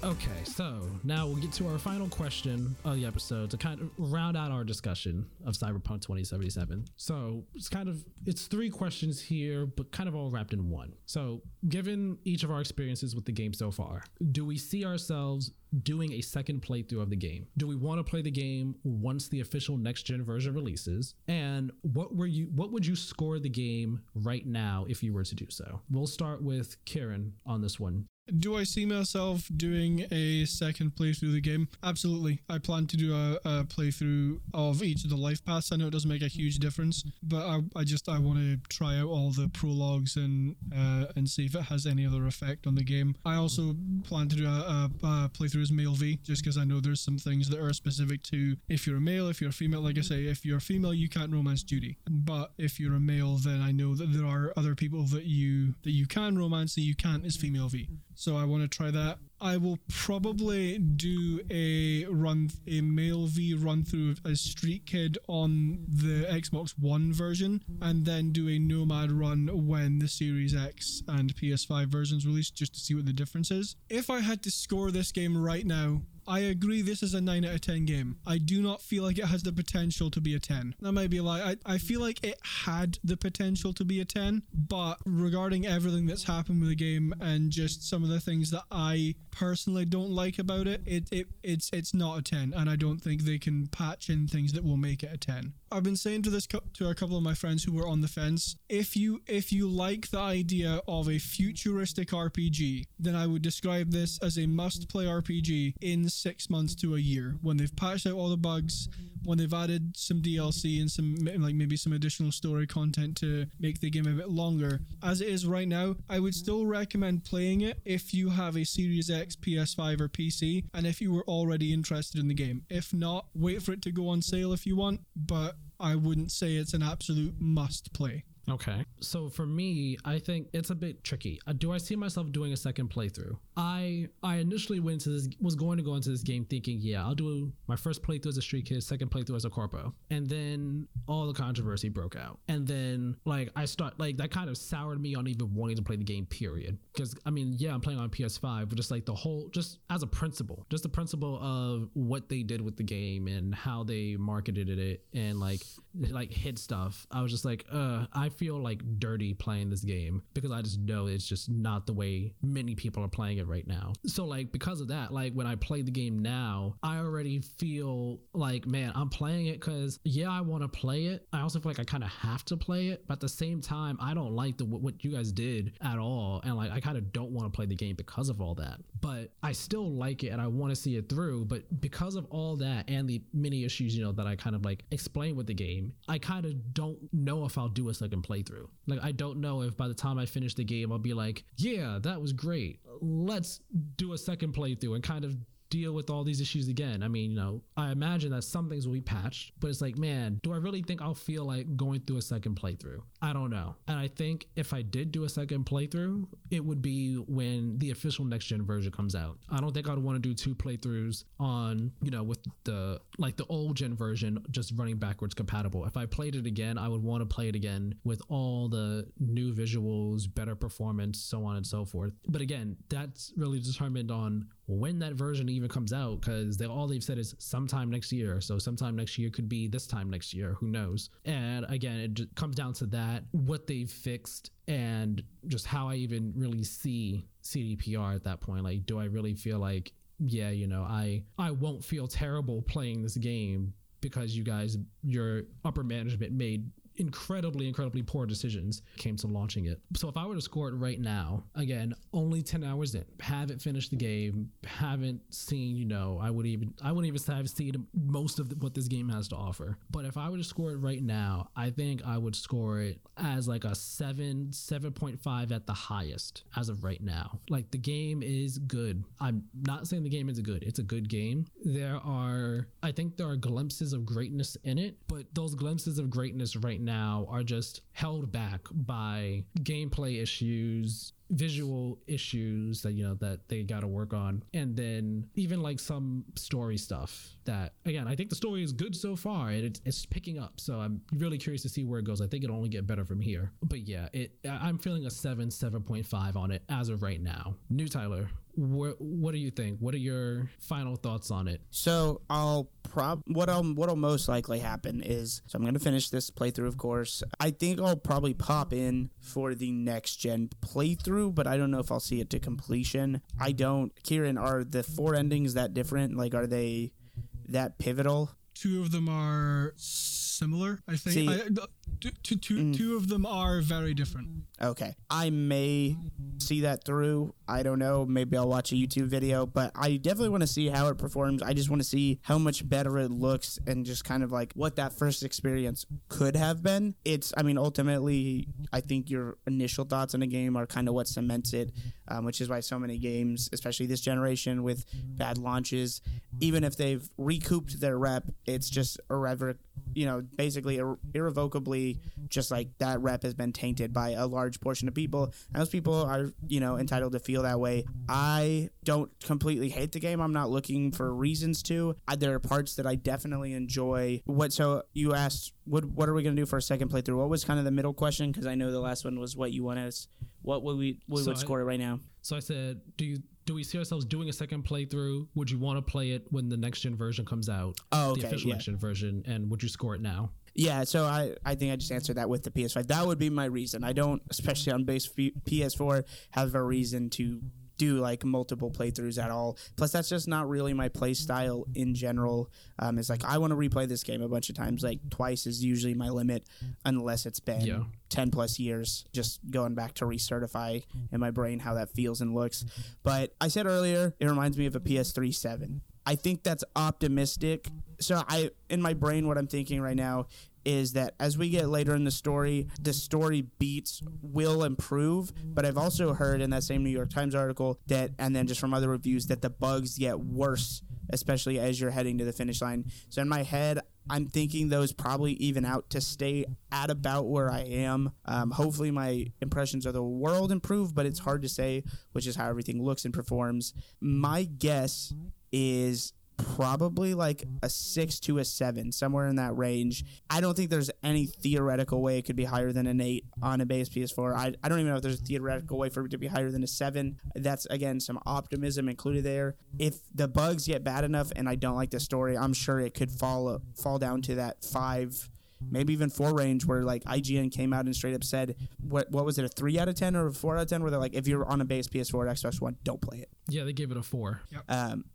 [SPEAKER 1] Okay, so now we'll get to our final question of the episode to kind of round out our discussion of Cyberpunk 2077. So it's kind of it's three questions here, but kind of all wrapped in one. So, given each of our experiences with the game so far, do we see ourselves doing a second playthrough of the game? Do we want to play the game once the official next gen version releases? And what were you what would you score the game right now if you were to do so? We'll start with Kieran on this one.
[SPEAKER 2] Do I see myself doing a second playthrough of the game? Absolutely. I plan to do a, a playthrough of each of the life paths. I know it doesn't make a huge difference, but I, I just I want to try out all the prologues and uh, and see if it has any other effect on the game. I also plan to do a, a, a playthrough as male V, just because I know there's some things that are specific to if you're a male, if you're a female. Like I say, if you're a female, you can't romance Judy, but if you're a male, then I know that there are other people that you that you can romance that you can't as female V so I want to try that. I will probably do a run, a male V run through as Street Kid on the Xbox One version, and then do a Nomad run when the Series X and PS5 versions release, just to see what the difference is. If I had to score this game right now, I agree this is a 9 out of 10 game. I do not feel like it has the potential to be a 10. That might be a lie. I, I feel like it had the potential to be a 10, but regarding everything that's happened with the game and just some of the things that I personally don't like about it, it, it it's it's not a 10 and I don't think they can patch in things that will make it a 10. I've been saying to this to a couple of my friends who were on the fence, if you if you like the idea of a futuristic RPG, then I would describe this as a must-play RPG in 6 months to a year when they've patched out all the bugs, when they've added some DLC and some like maybe some additional story content to make the game a bit longer. As it is right now, I would still recommend playing it if you have a Series X, PS5 or PC and if you were already interested in the game. If not, wait for it to go on sale if you want, but I wouldn't say it's an absolute must play.
[SPEAKER 1] Okay. So for me, I think it's a bit tricky. Uh, do I see myself doing a second playthrough? I I initially went into this was going to go into this game thinking, yeah, I'll do my first playthrough as a street kid, second playthrough as a corpo. And then all the controversy broke out. And then like I start like that kind of soured me on even wanting to play the game period. Cuz I mean, yeah, I'm playing on PS5, but just like the whole just as a principle, just the principle of what they did with the game and how they marketed it and like like hit stuff. I was just like, uh, I feel like dirty playing this game because I just know it's just not the way many people are playing it right now. So like because of that, like when I play the game now, I already feel like man, I'm playing it because yeah, I want to play it. I also feel like I kind of have to play it, but at the same time, I don't like the what you guys did at all, and like I kind of don't want to play the game because of all that. But I still like it and I want to see it through. But because of all that and the many issues, you know, that I kind of like explain with the game, I kind of don't know if I'll do a second playthrough. Like I don't know if by the time I finish the game, I'll be like, yeah, that was great. Let's do a second playthrough and kind of deal with all these issues again. I mean, you know, I imagine that some things will be patched, but it's like, man, do I really think I'll feel like going through a second playthrough? I don't know. And I think if I did do a second playthrough, it would be when the official next gen version comes out. I don't think I'd want to do two playthroughs on, you know, with the like the old gen version just running backwards compatible. If I played it again, I would want to play it again with all the new visuals, better performance, so on and so forth. But again, that's really determined on when that version even comes out because they all they've said is sometime next year. So sometime next year could be this time next year. Who knows? And again it just comes down to that what they've fixed and just how i even really see cdpr at that point. Like do i really feel like yeah you know i i won't feel terrible playing this game because you guys your upper management made incredibly, incredibly poor decisions came to launching it. So if I were to score it right now, again, only 10 hours in, haven't finished the game, haven't seen, you know, I would even, I wouldn't even have seen most of the, what this game has to offer. But if I were to score it right now, I think I would score it as like a seven, 7.5 at the highest as of right now. Like the game is good. I'm not saying the game is good. It's a good game. There are, I think there are glimpses of greatness in it, but those glimpses of greatness right now are just held back by gameplay issues visual issues that you know that they got to work on and then even like some story stuff that again i think the story is good so far and it's, it's picking up so i'm really curious to see where it goes. I think it'll only get better from here. But yeah it i'm feeling a 7 7.5 on it as of right now. New tyler what what do you think? What are your final thoughts on it?
[SPEAKER 3] So I'll prob what'll what'll most likely happen is so I'm gonna finish this playthrough, of course. I think I'll probably pop in for the next gen playthrough, but I don't know if I'll see it to completion. I don't. Kieran, are the four endings that different? Like, are they that pivotal?
[SPEAKER 2] Two of them are similar, I think.
[SPEAKER 3] See-
[SPEAKER 2] I, the- two, two, two,
[SPEAKER 3] Mm.
[SPEAKER 2] two of them are very different.
[SPEAKER 3] Okay. I may see that through. I don't know. Maybe I'll watch a YouTube video, but I definitely want to see how it performs. I just want to see how much better it looks and just kind of like what that first experience could have been. It's, I mean, ultimately, I think your initial thoughts on a game are kind of what cements it, um, which is why so many games, especially this generation with bad launches, even if they've recouped their rep, it's just irrever- you know, basically ir- irrevocably just like that rep has been tainted by a large portion of people. And those people are, you know, entitled to feel that way. I don't completely hate the game. I'm not looking for reasons to. I, there are parts that I definitely enjoy. What so you asked what what are we gonna do for a second playthrough? What was kind of the middle question? Because I know the last one was what you want us. What would we we
[SPEAKER 1] So
[SPEAKER 3] would
[SPEAKER 1] I-
[SPEAKER 3] score it right now?
[SPEAKER 1] So I said, do you do we see ourselves doing a second playthrough? Would you want to play it when the next gen version comes out?
[SPEAKER 3] Oh,
[SPEAKER 1] The official
[SPEAKER 3] yeah.
[SPEAKER 1] next gen version, and would you score it now?
[SPEAKER 3] Yeah, so I, I think I just answered that with the PS5. That would be my reason. I don't, especially on base P- PS4, have a reason to do like multiple playthroughs at all. Plus, that's just not really my play style in general. Um, it's like I want to replay this game a bunch of times. Like twice is usually my limit, unless it's been
[SPEAKER 1] Yeah.
[SPEAKER 3] 10 plus years. Just going back to recertify in my brain how that feels and looks. But I said earlier, it reminds me of a PS3 7. I think that's optimistic. So I in my brain what I'm thinking right now is that as we get later in the story, the story beats will improve. But I've also heard in that same New York Times article that, and then just from other reviews, that the bugs get worse, especially as you're heading to the finish line. So in my head, I'm thinking those probably even out to stay at about where I am. Um, hopefully, my impressions of the world improve, but it's hard to say, which is how everything looks and performs. My guess is probably like a six to a seven, somewhere in that range. I don't think there's any theoretical way it could be higher than an eight on a base PS4. I, I don't even know if there's a theoretical way for it to be higher than a seven. That's again some optimism included there. If the bugs get bad enough and I don't like the story, I'm sure it could fall fall down to that five maybe even four range where like IGN came out and straight up said what what was it a three out of ten or a four out of ten where they're like if you're on a base PS4 or Xbox One don't play it.
[SPEAKER 1] Yeah, they gave it a four.
[SPEAKER 3] Um,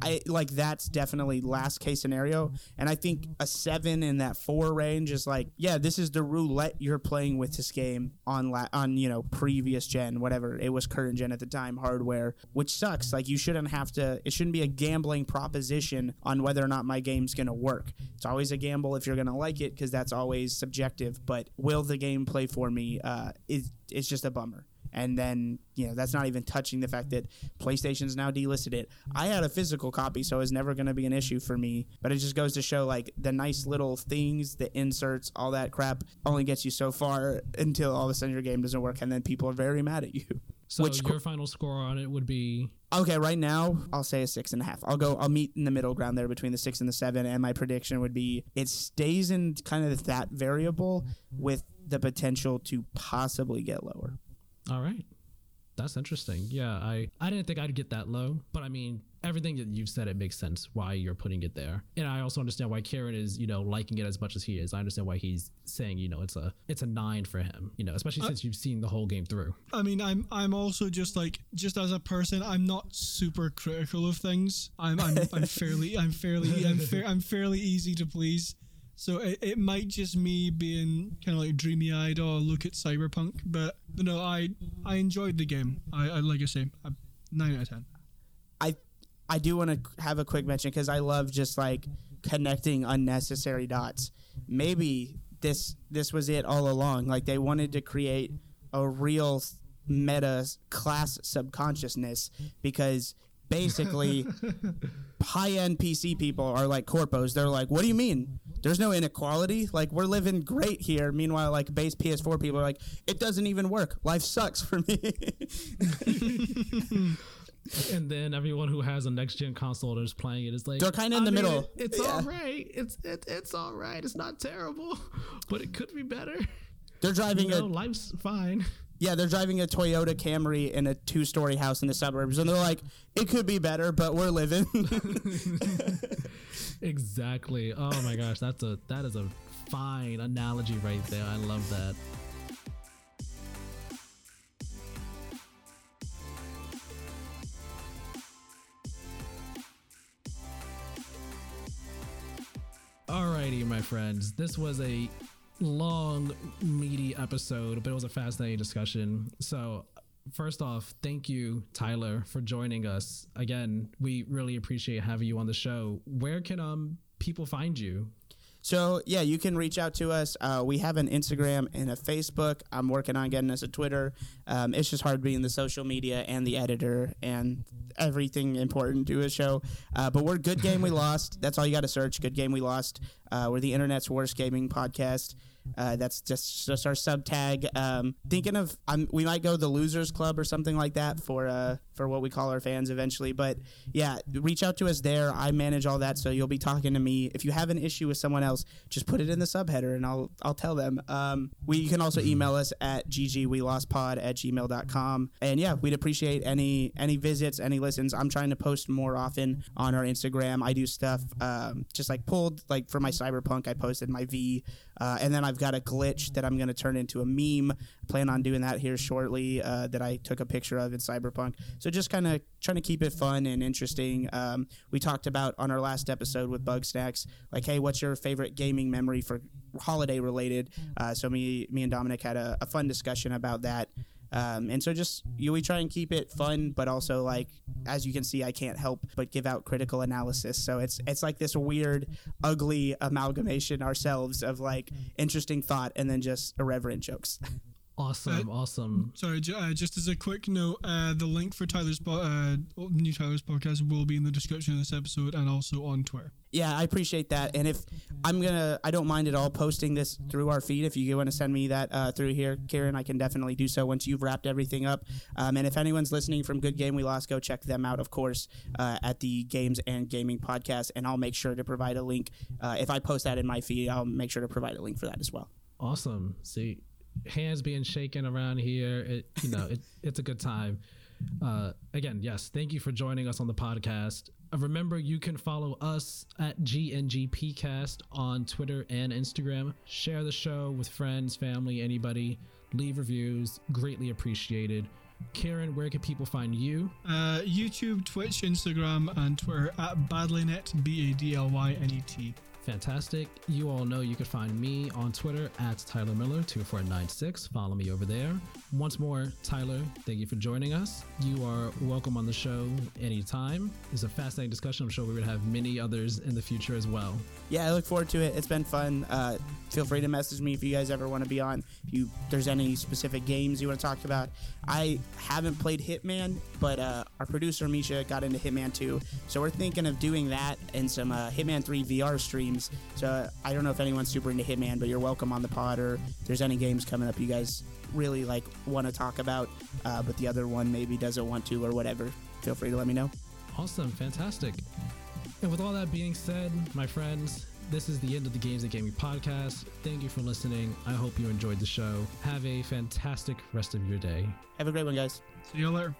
[SPEAKER 3] I like that's definitely last case scenario, and I think a seven in that four range is like, yeah, this is the roulette you're playing with this game on la- on you know previous gen, whatever it was current gen at the time hardware, which sucks. Like you shouldn't have to. It shouldn't be a gambling proposition on whether or not my game's gonna work. It's always a gamble if you're gonna like it because that's always subjective. But will the game play for me? Uh, is it's just a bummer and then you know that's not even touching the fact that PlayStation's now delisted it. I had a physical copy, so it's never going to be an issue for me. But it just goes to show like the nice little things, the inserts, all that crap only gets you so far until all of a sudden your game doesn't work, and then people are very mad at you.
[SPEAKER 1] So
[SPEAKER 3] Which
[SPEAKER 1] your final score on it would be
[SPEAKER 3] Okay, right now I'll say a six and a half. I'll go. I'll meet in the middle ground there between the six and the seven, and my prediction would be it stays in kind of that variable with the potential to possibly get lower.
[SPEAKER 1] All right. That's interesting. Yeah, I I didn't think I'd get that low, but I mean everything that you've said it makes sense why you're putting it there, and I also understand why Kieran is you know liking it as much as he is. I understand why he's saying you know it's a it's a nine for him. You know, especially since you've seen the whole game through.
[SPEAKER 2] I mean, I'm I'm also just like just as a person, I'm not super critical of things. I'm I'm, I'm fairly I'm fairly I'm, fair, I'm fairly easy to please. So it, it might just me being kind of like dreamy eyed. or oh, look at Cyberpunk, but but no, I I enjoyed the game. I, I like I say, nine out of ten.
[SPEAKER 3] I I do want to have a quick mention because I love just like connecting unnecessary dots. Maybe this this was it all along. Like they wanted to create a real meta class subconsciousness because basically high end PC people are like corpos. They're like, what do you mean? There's no inequality. Like we're living great here. Meanwhile, like base PS4 people are like, it doesn't even work. Life sucks for me.
[SPEAKER 1] and then everyone who has a next gen console that's playing it is like
[SPEAKER 3] They're kinda in
[SPEAKER 1] I
[SPEAKER 3] the
[SPEAKER 1] mean,
[SPEAKER 3] middle.
[SPEAKER 1] it- it's
[SPEAKER 3] Yeah.
[SPEAKER 1] all right. It's it, it's all right. It's not terrible, but it could be better.
[SPEAKER 3] they're driving
[SPEAKER 1] You know,
[SPEAKER 3] a
[SPEAKER 1] life's fine.
[SPEAKER 3] Yeah, they're driving a Toyota Camry in a two story house in the suburbs, and they're like, it could be better, but we're living.
[SPEAKER 1] Exactly. Oh my gosh, that's a that is a fine analogy right there. I love that. Alrighty, my friends. This was a long, meaty episode, but it was a fascinating discussion. So, first off, thank you, Tyler, for joining us. Again, we really appreciate having you on the show. Where can um people find you?
[SPEAKER 3] So, yeah, you can reach out to us. Uh, we have an Instagram and a Facebook. I'm working on getting us a Twitter. Um, it's just hard being the social media and the editor and everything important to a show. Uh, but we're Good Game We Lost. That's all you got to search. Good Game We Lost. Uh, we're the internet's worst gaming podcast. Uh, that's just just our sub tag. Um, thinking of um, we might go the Losers Club or something like that for uh, for what we call our fans eventually. But yeah, reach out to us there. I manage all that, so you'll be talking to me. If you have an issue with someone else, just put it in the subheader and I'll I'll tell them. Um, we you can also email us at ggwelostpod at gmail.com. And yeah, we'd appreciate any any visits, any listens. I'm trying to post more often on our Instagram. I do stuff um, just like pulled like for my cyberpunk. I posted my V, uh, and then I've got a glitch that I'm going to turn into a meme. Plan on doing that here shortly. Uh, that I took a picture of in cyberpunk. So just kind of trying to keep it fun and interesting. Um, we talked about on our last episode with Bugsnax, like, hey, what's your favorite gaming memory for holiday related? Uh, so me, me and Dominic had a, a fun discussion about that. Um, and so just you, we try and keep it fun, but also like as you can see, I can't help but give out critical analysis. So it's it's like this weird, ugly amalgamation ourselves of like interesting thought and then just irreverent jokes.
[SPEAKER 1] Awesome,
[SPEAKER 2] Uh,
[SPEAKER 1] awesome.
[SPEAKER 2] Sorry, ju- uh, just as a quick note, uh, the link for Tyler's po- uh, new Tyler's podcast will be in the description of this episode and also on Twitter.
[SPEAKER 3] Yeah, I appreciate that. And if I'm gonna, I don't mind at all posting this through our feed. If you want to send me that uh, through here, Kieran, I can definitely do so once you've wrapped everything up. Um, and if anyone's listening from Good Game We Lost, go check them out, of course, uh, at the Games and Gaming podcast. And I'll make sure to provide a link. Uh, if I post that in my feed, I'll make sure to provide a link for that as well.
[SPEAKER 1] Awesome. See, hands being shaken around here. It, you know, it, it's a good time. Uh, again, yes, thank you for joining us on the podcast. Uh, remember, you can follow us at GNGPcast on Twitter and Instagram. Share the show with friends, family, anybody. Leave reviews, greatly appreciated. Kieran, where can people find you?
[SPEAKER 2] Uh, YouTube, Twitch, Instagram, and Twitter at Badlynet, B A D L Y N E T.
[SPEAKER 1] Fantastic. You all know you can find me on Twitter at Tyler Miller2496. Follow me over there. Once more, Tyler, thank you for joining us. You are welcome on the show anytime. It's a fascinating discussion. I'm sure going to have many others in the future as well.
[SPEAKER 3] Yeah, I look forward to it. It's been fun. Uh, feel free to message me if you guys ever want to be on. If you there's any specific games you want to talk about. I haven't played Hitman, but uh, our producer Misha got into Hitman 2, so we're thinking of doing that and some uh, Hitman 3 VR streams. So I don't know if anyone's super into Hitman, but you're welcome on the pod. Or if there's any games coming up you guys really like want to talk about, uh, but the other one maybe doesn't want to or whatever. Feel free to let me know.
[SPEAKER 1] Awesome. Fantastic. And with all that being said, my friends, this is the end of the Games and Gaming podcast. Thank you for listening. I hope you enjoyed the show. Have a fantastic rest of your day.
[SPEAKER 3] Have a great one, guys.
[SPEAKER 2] See you later.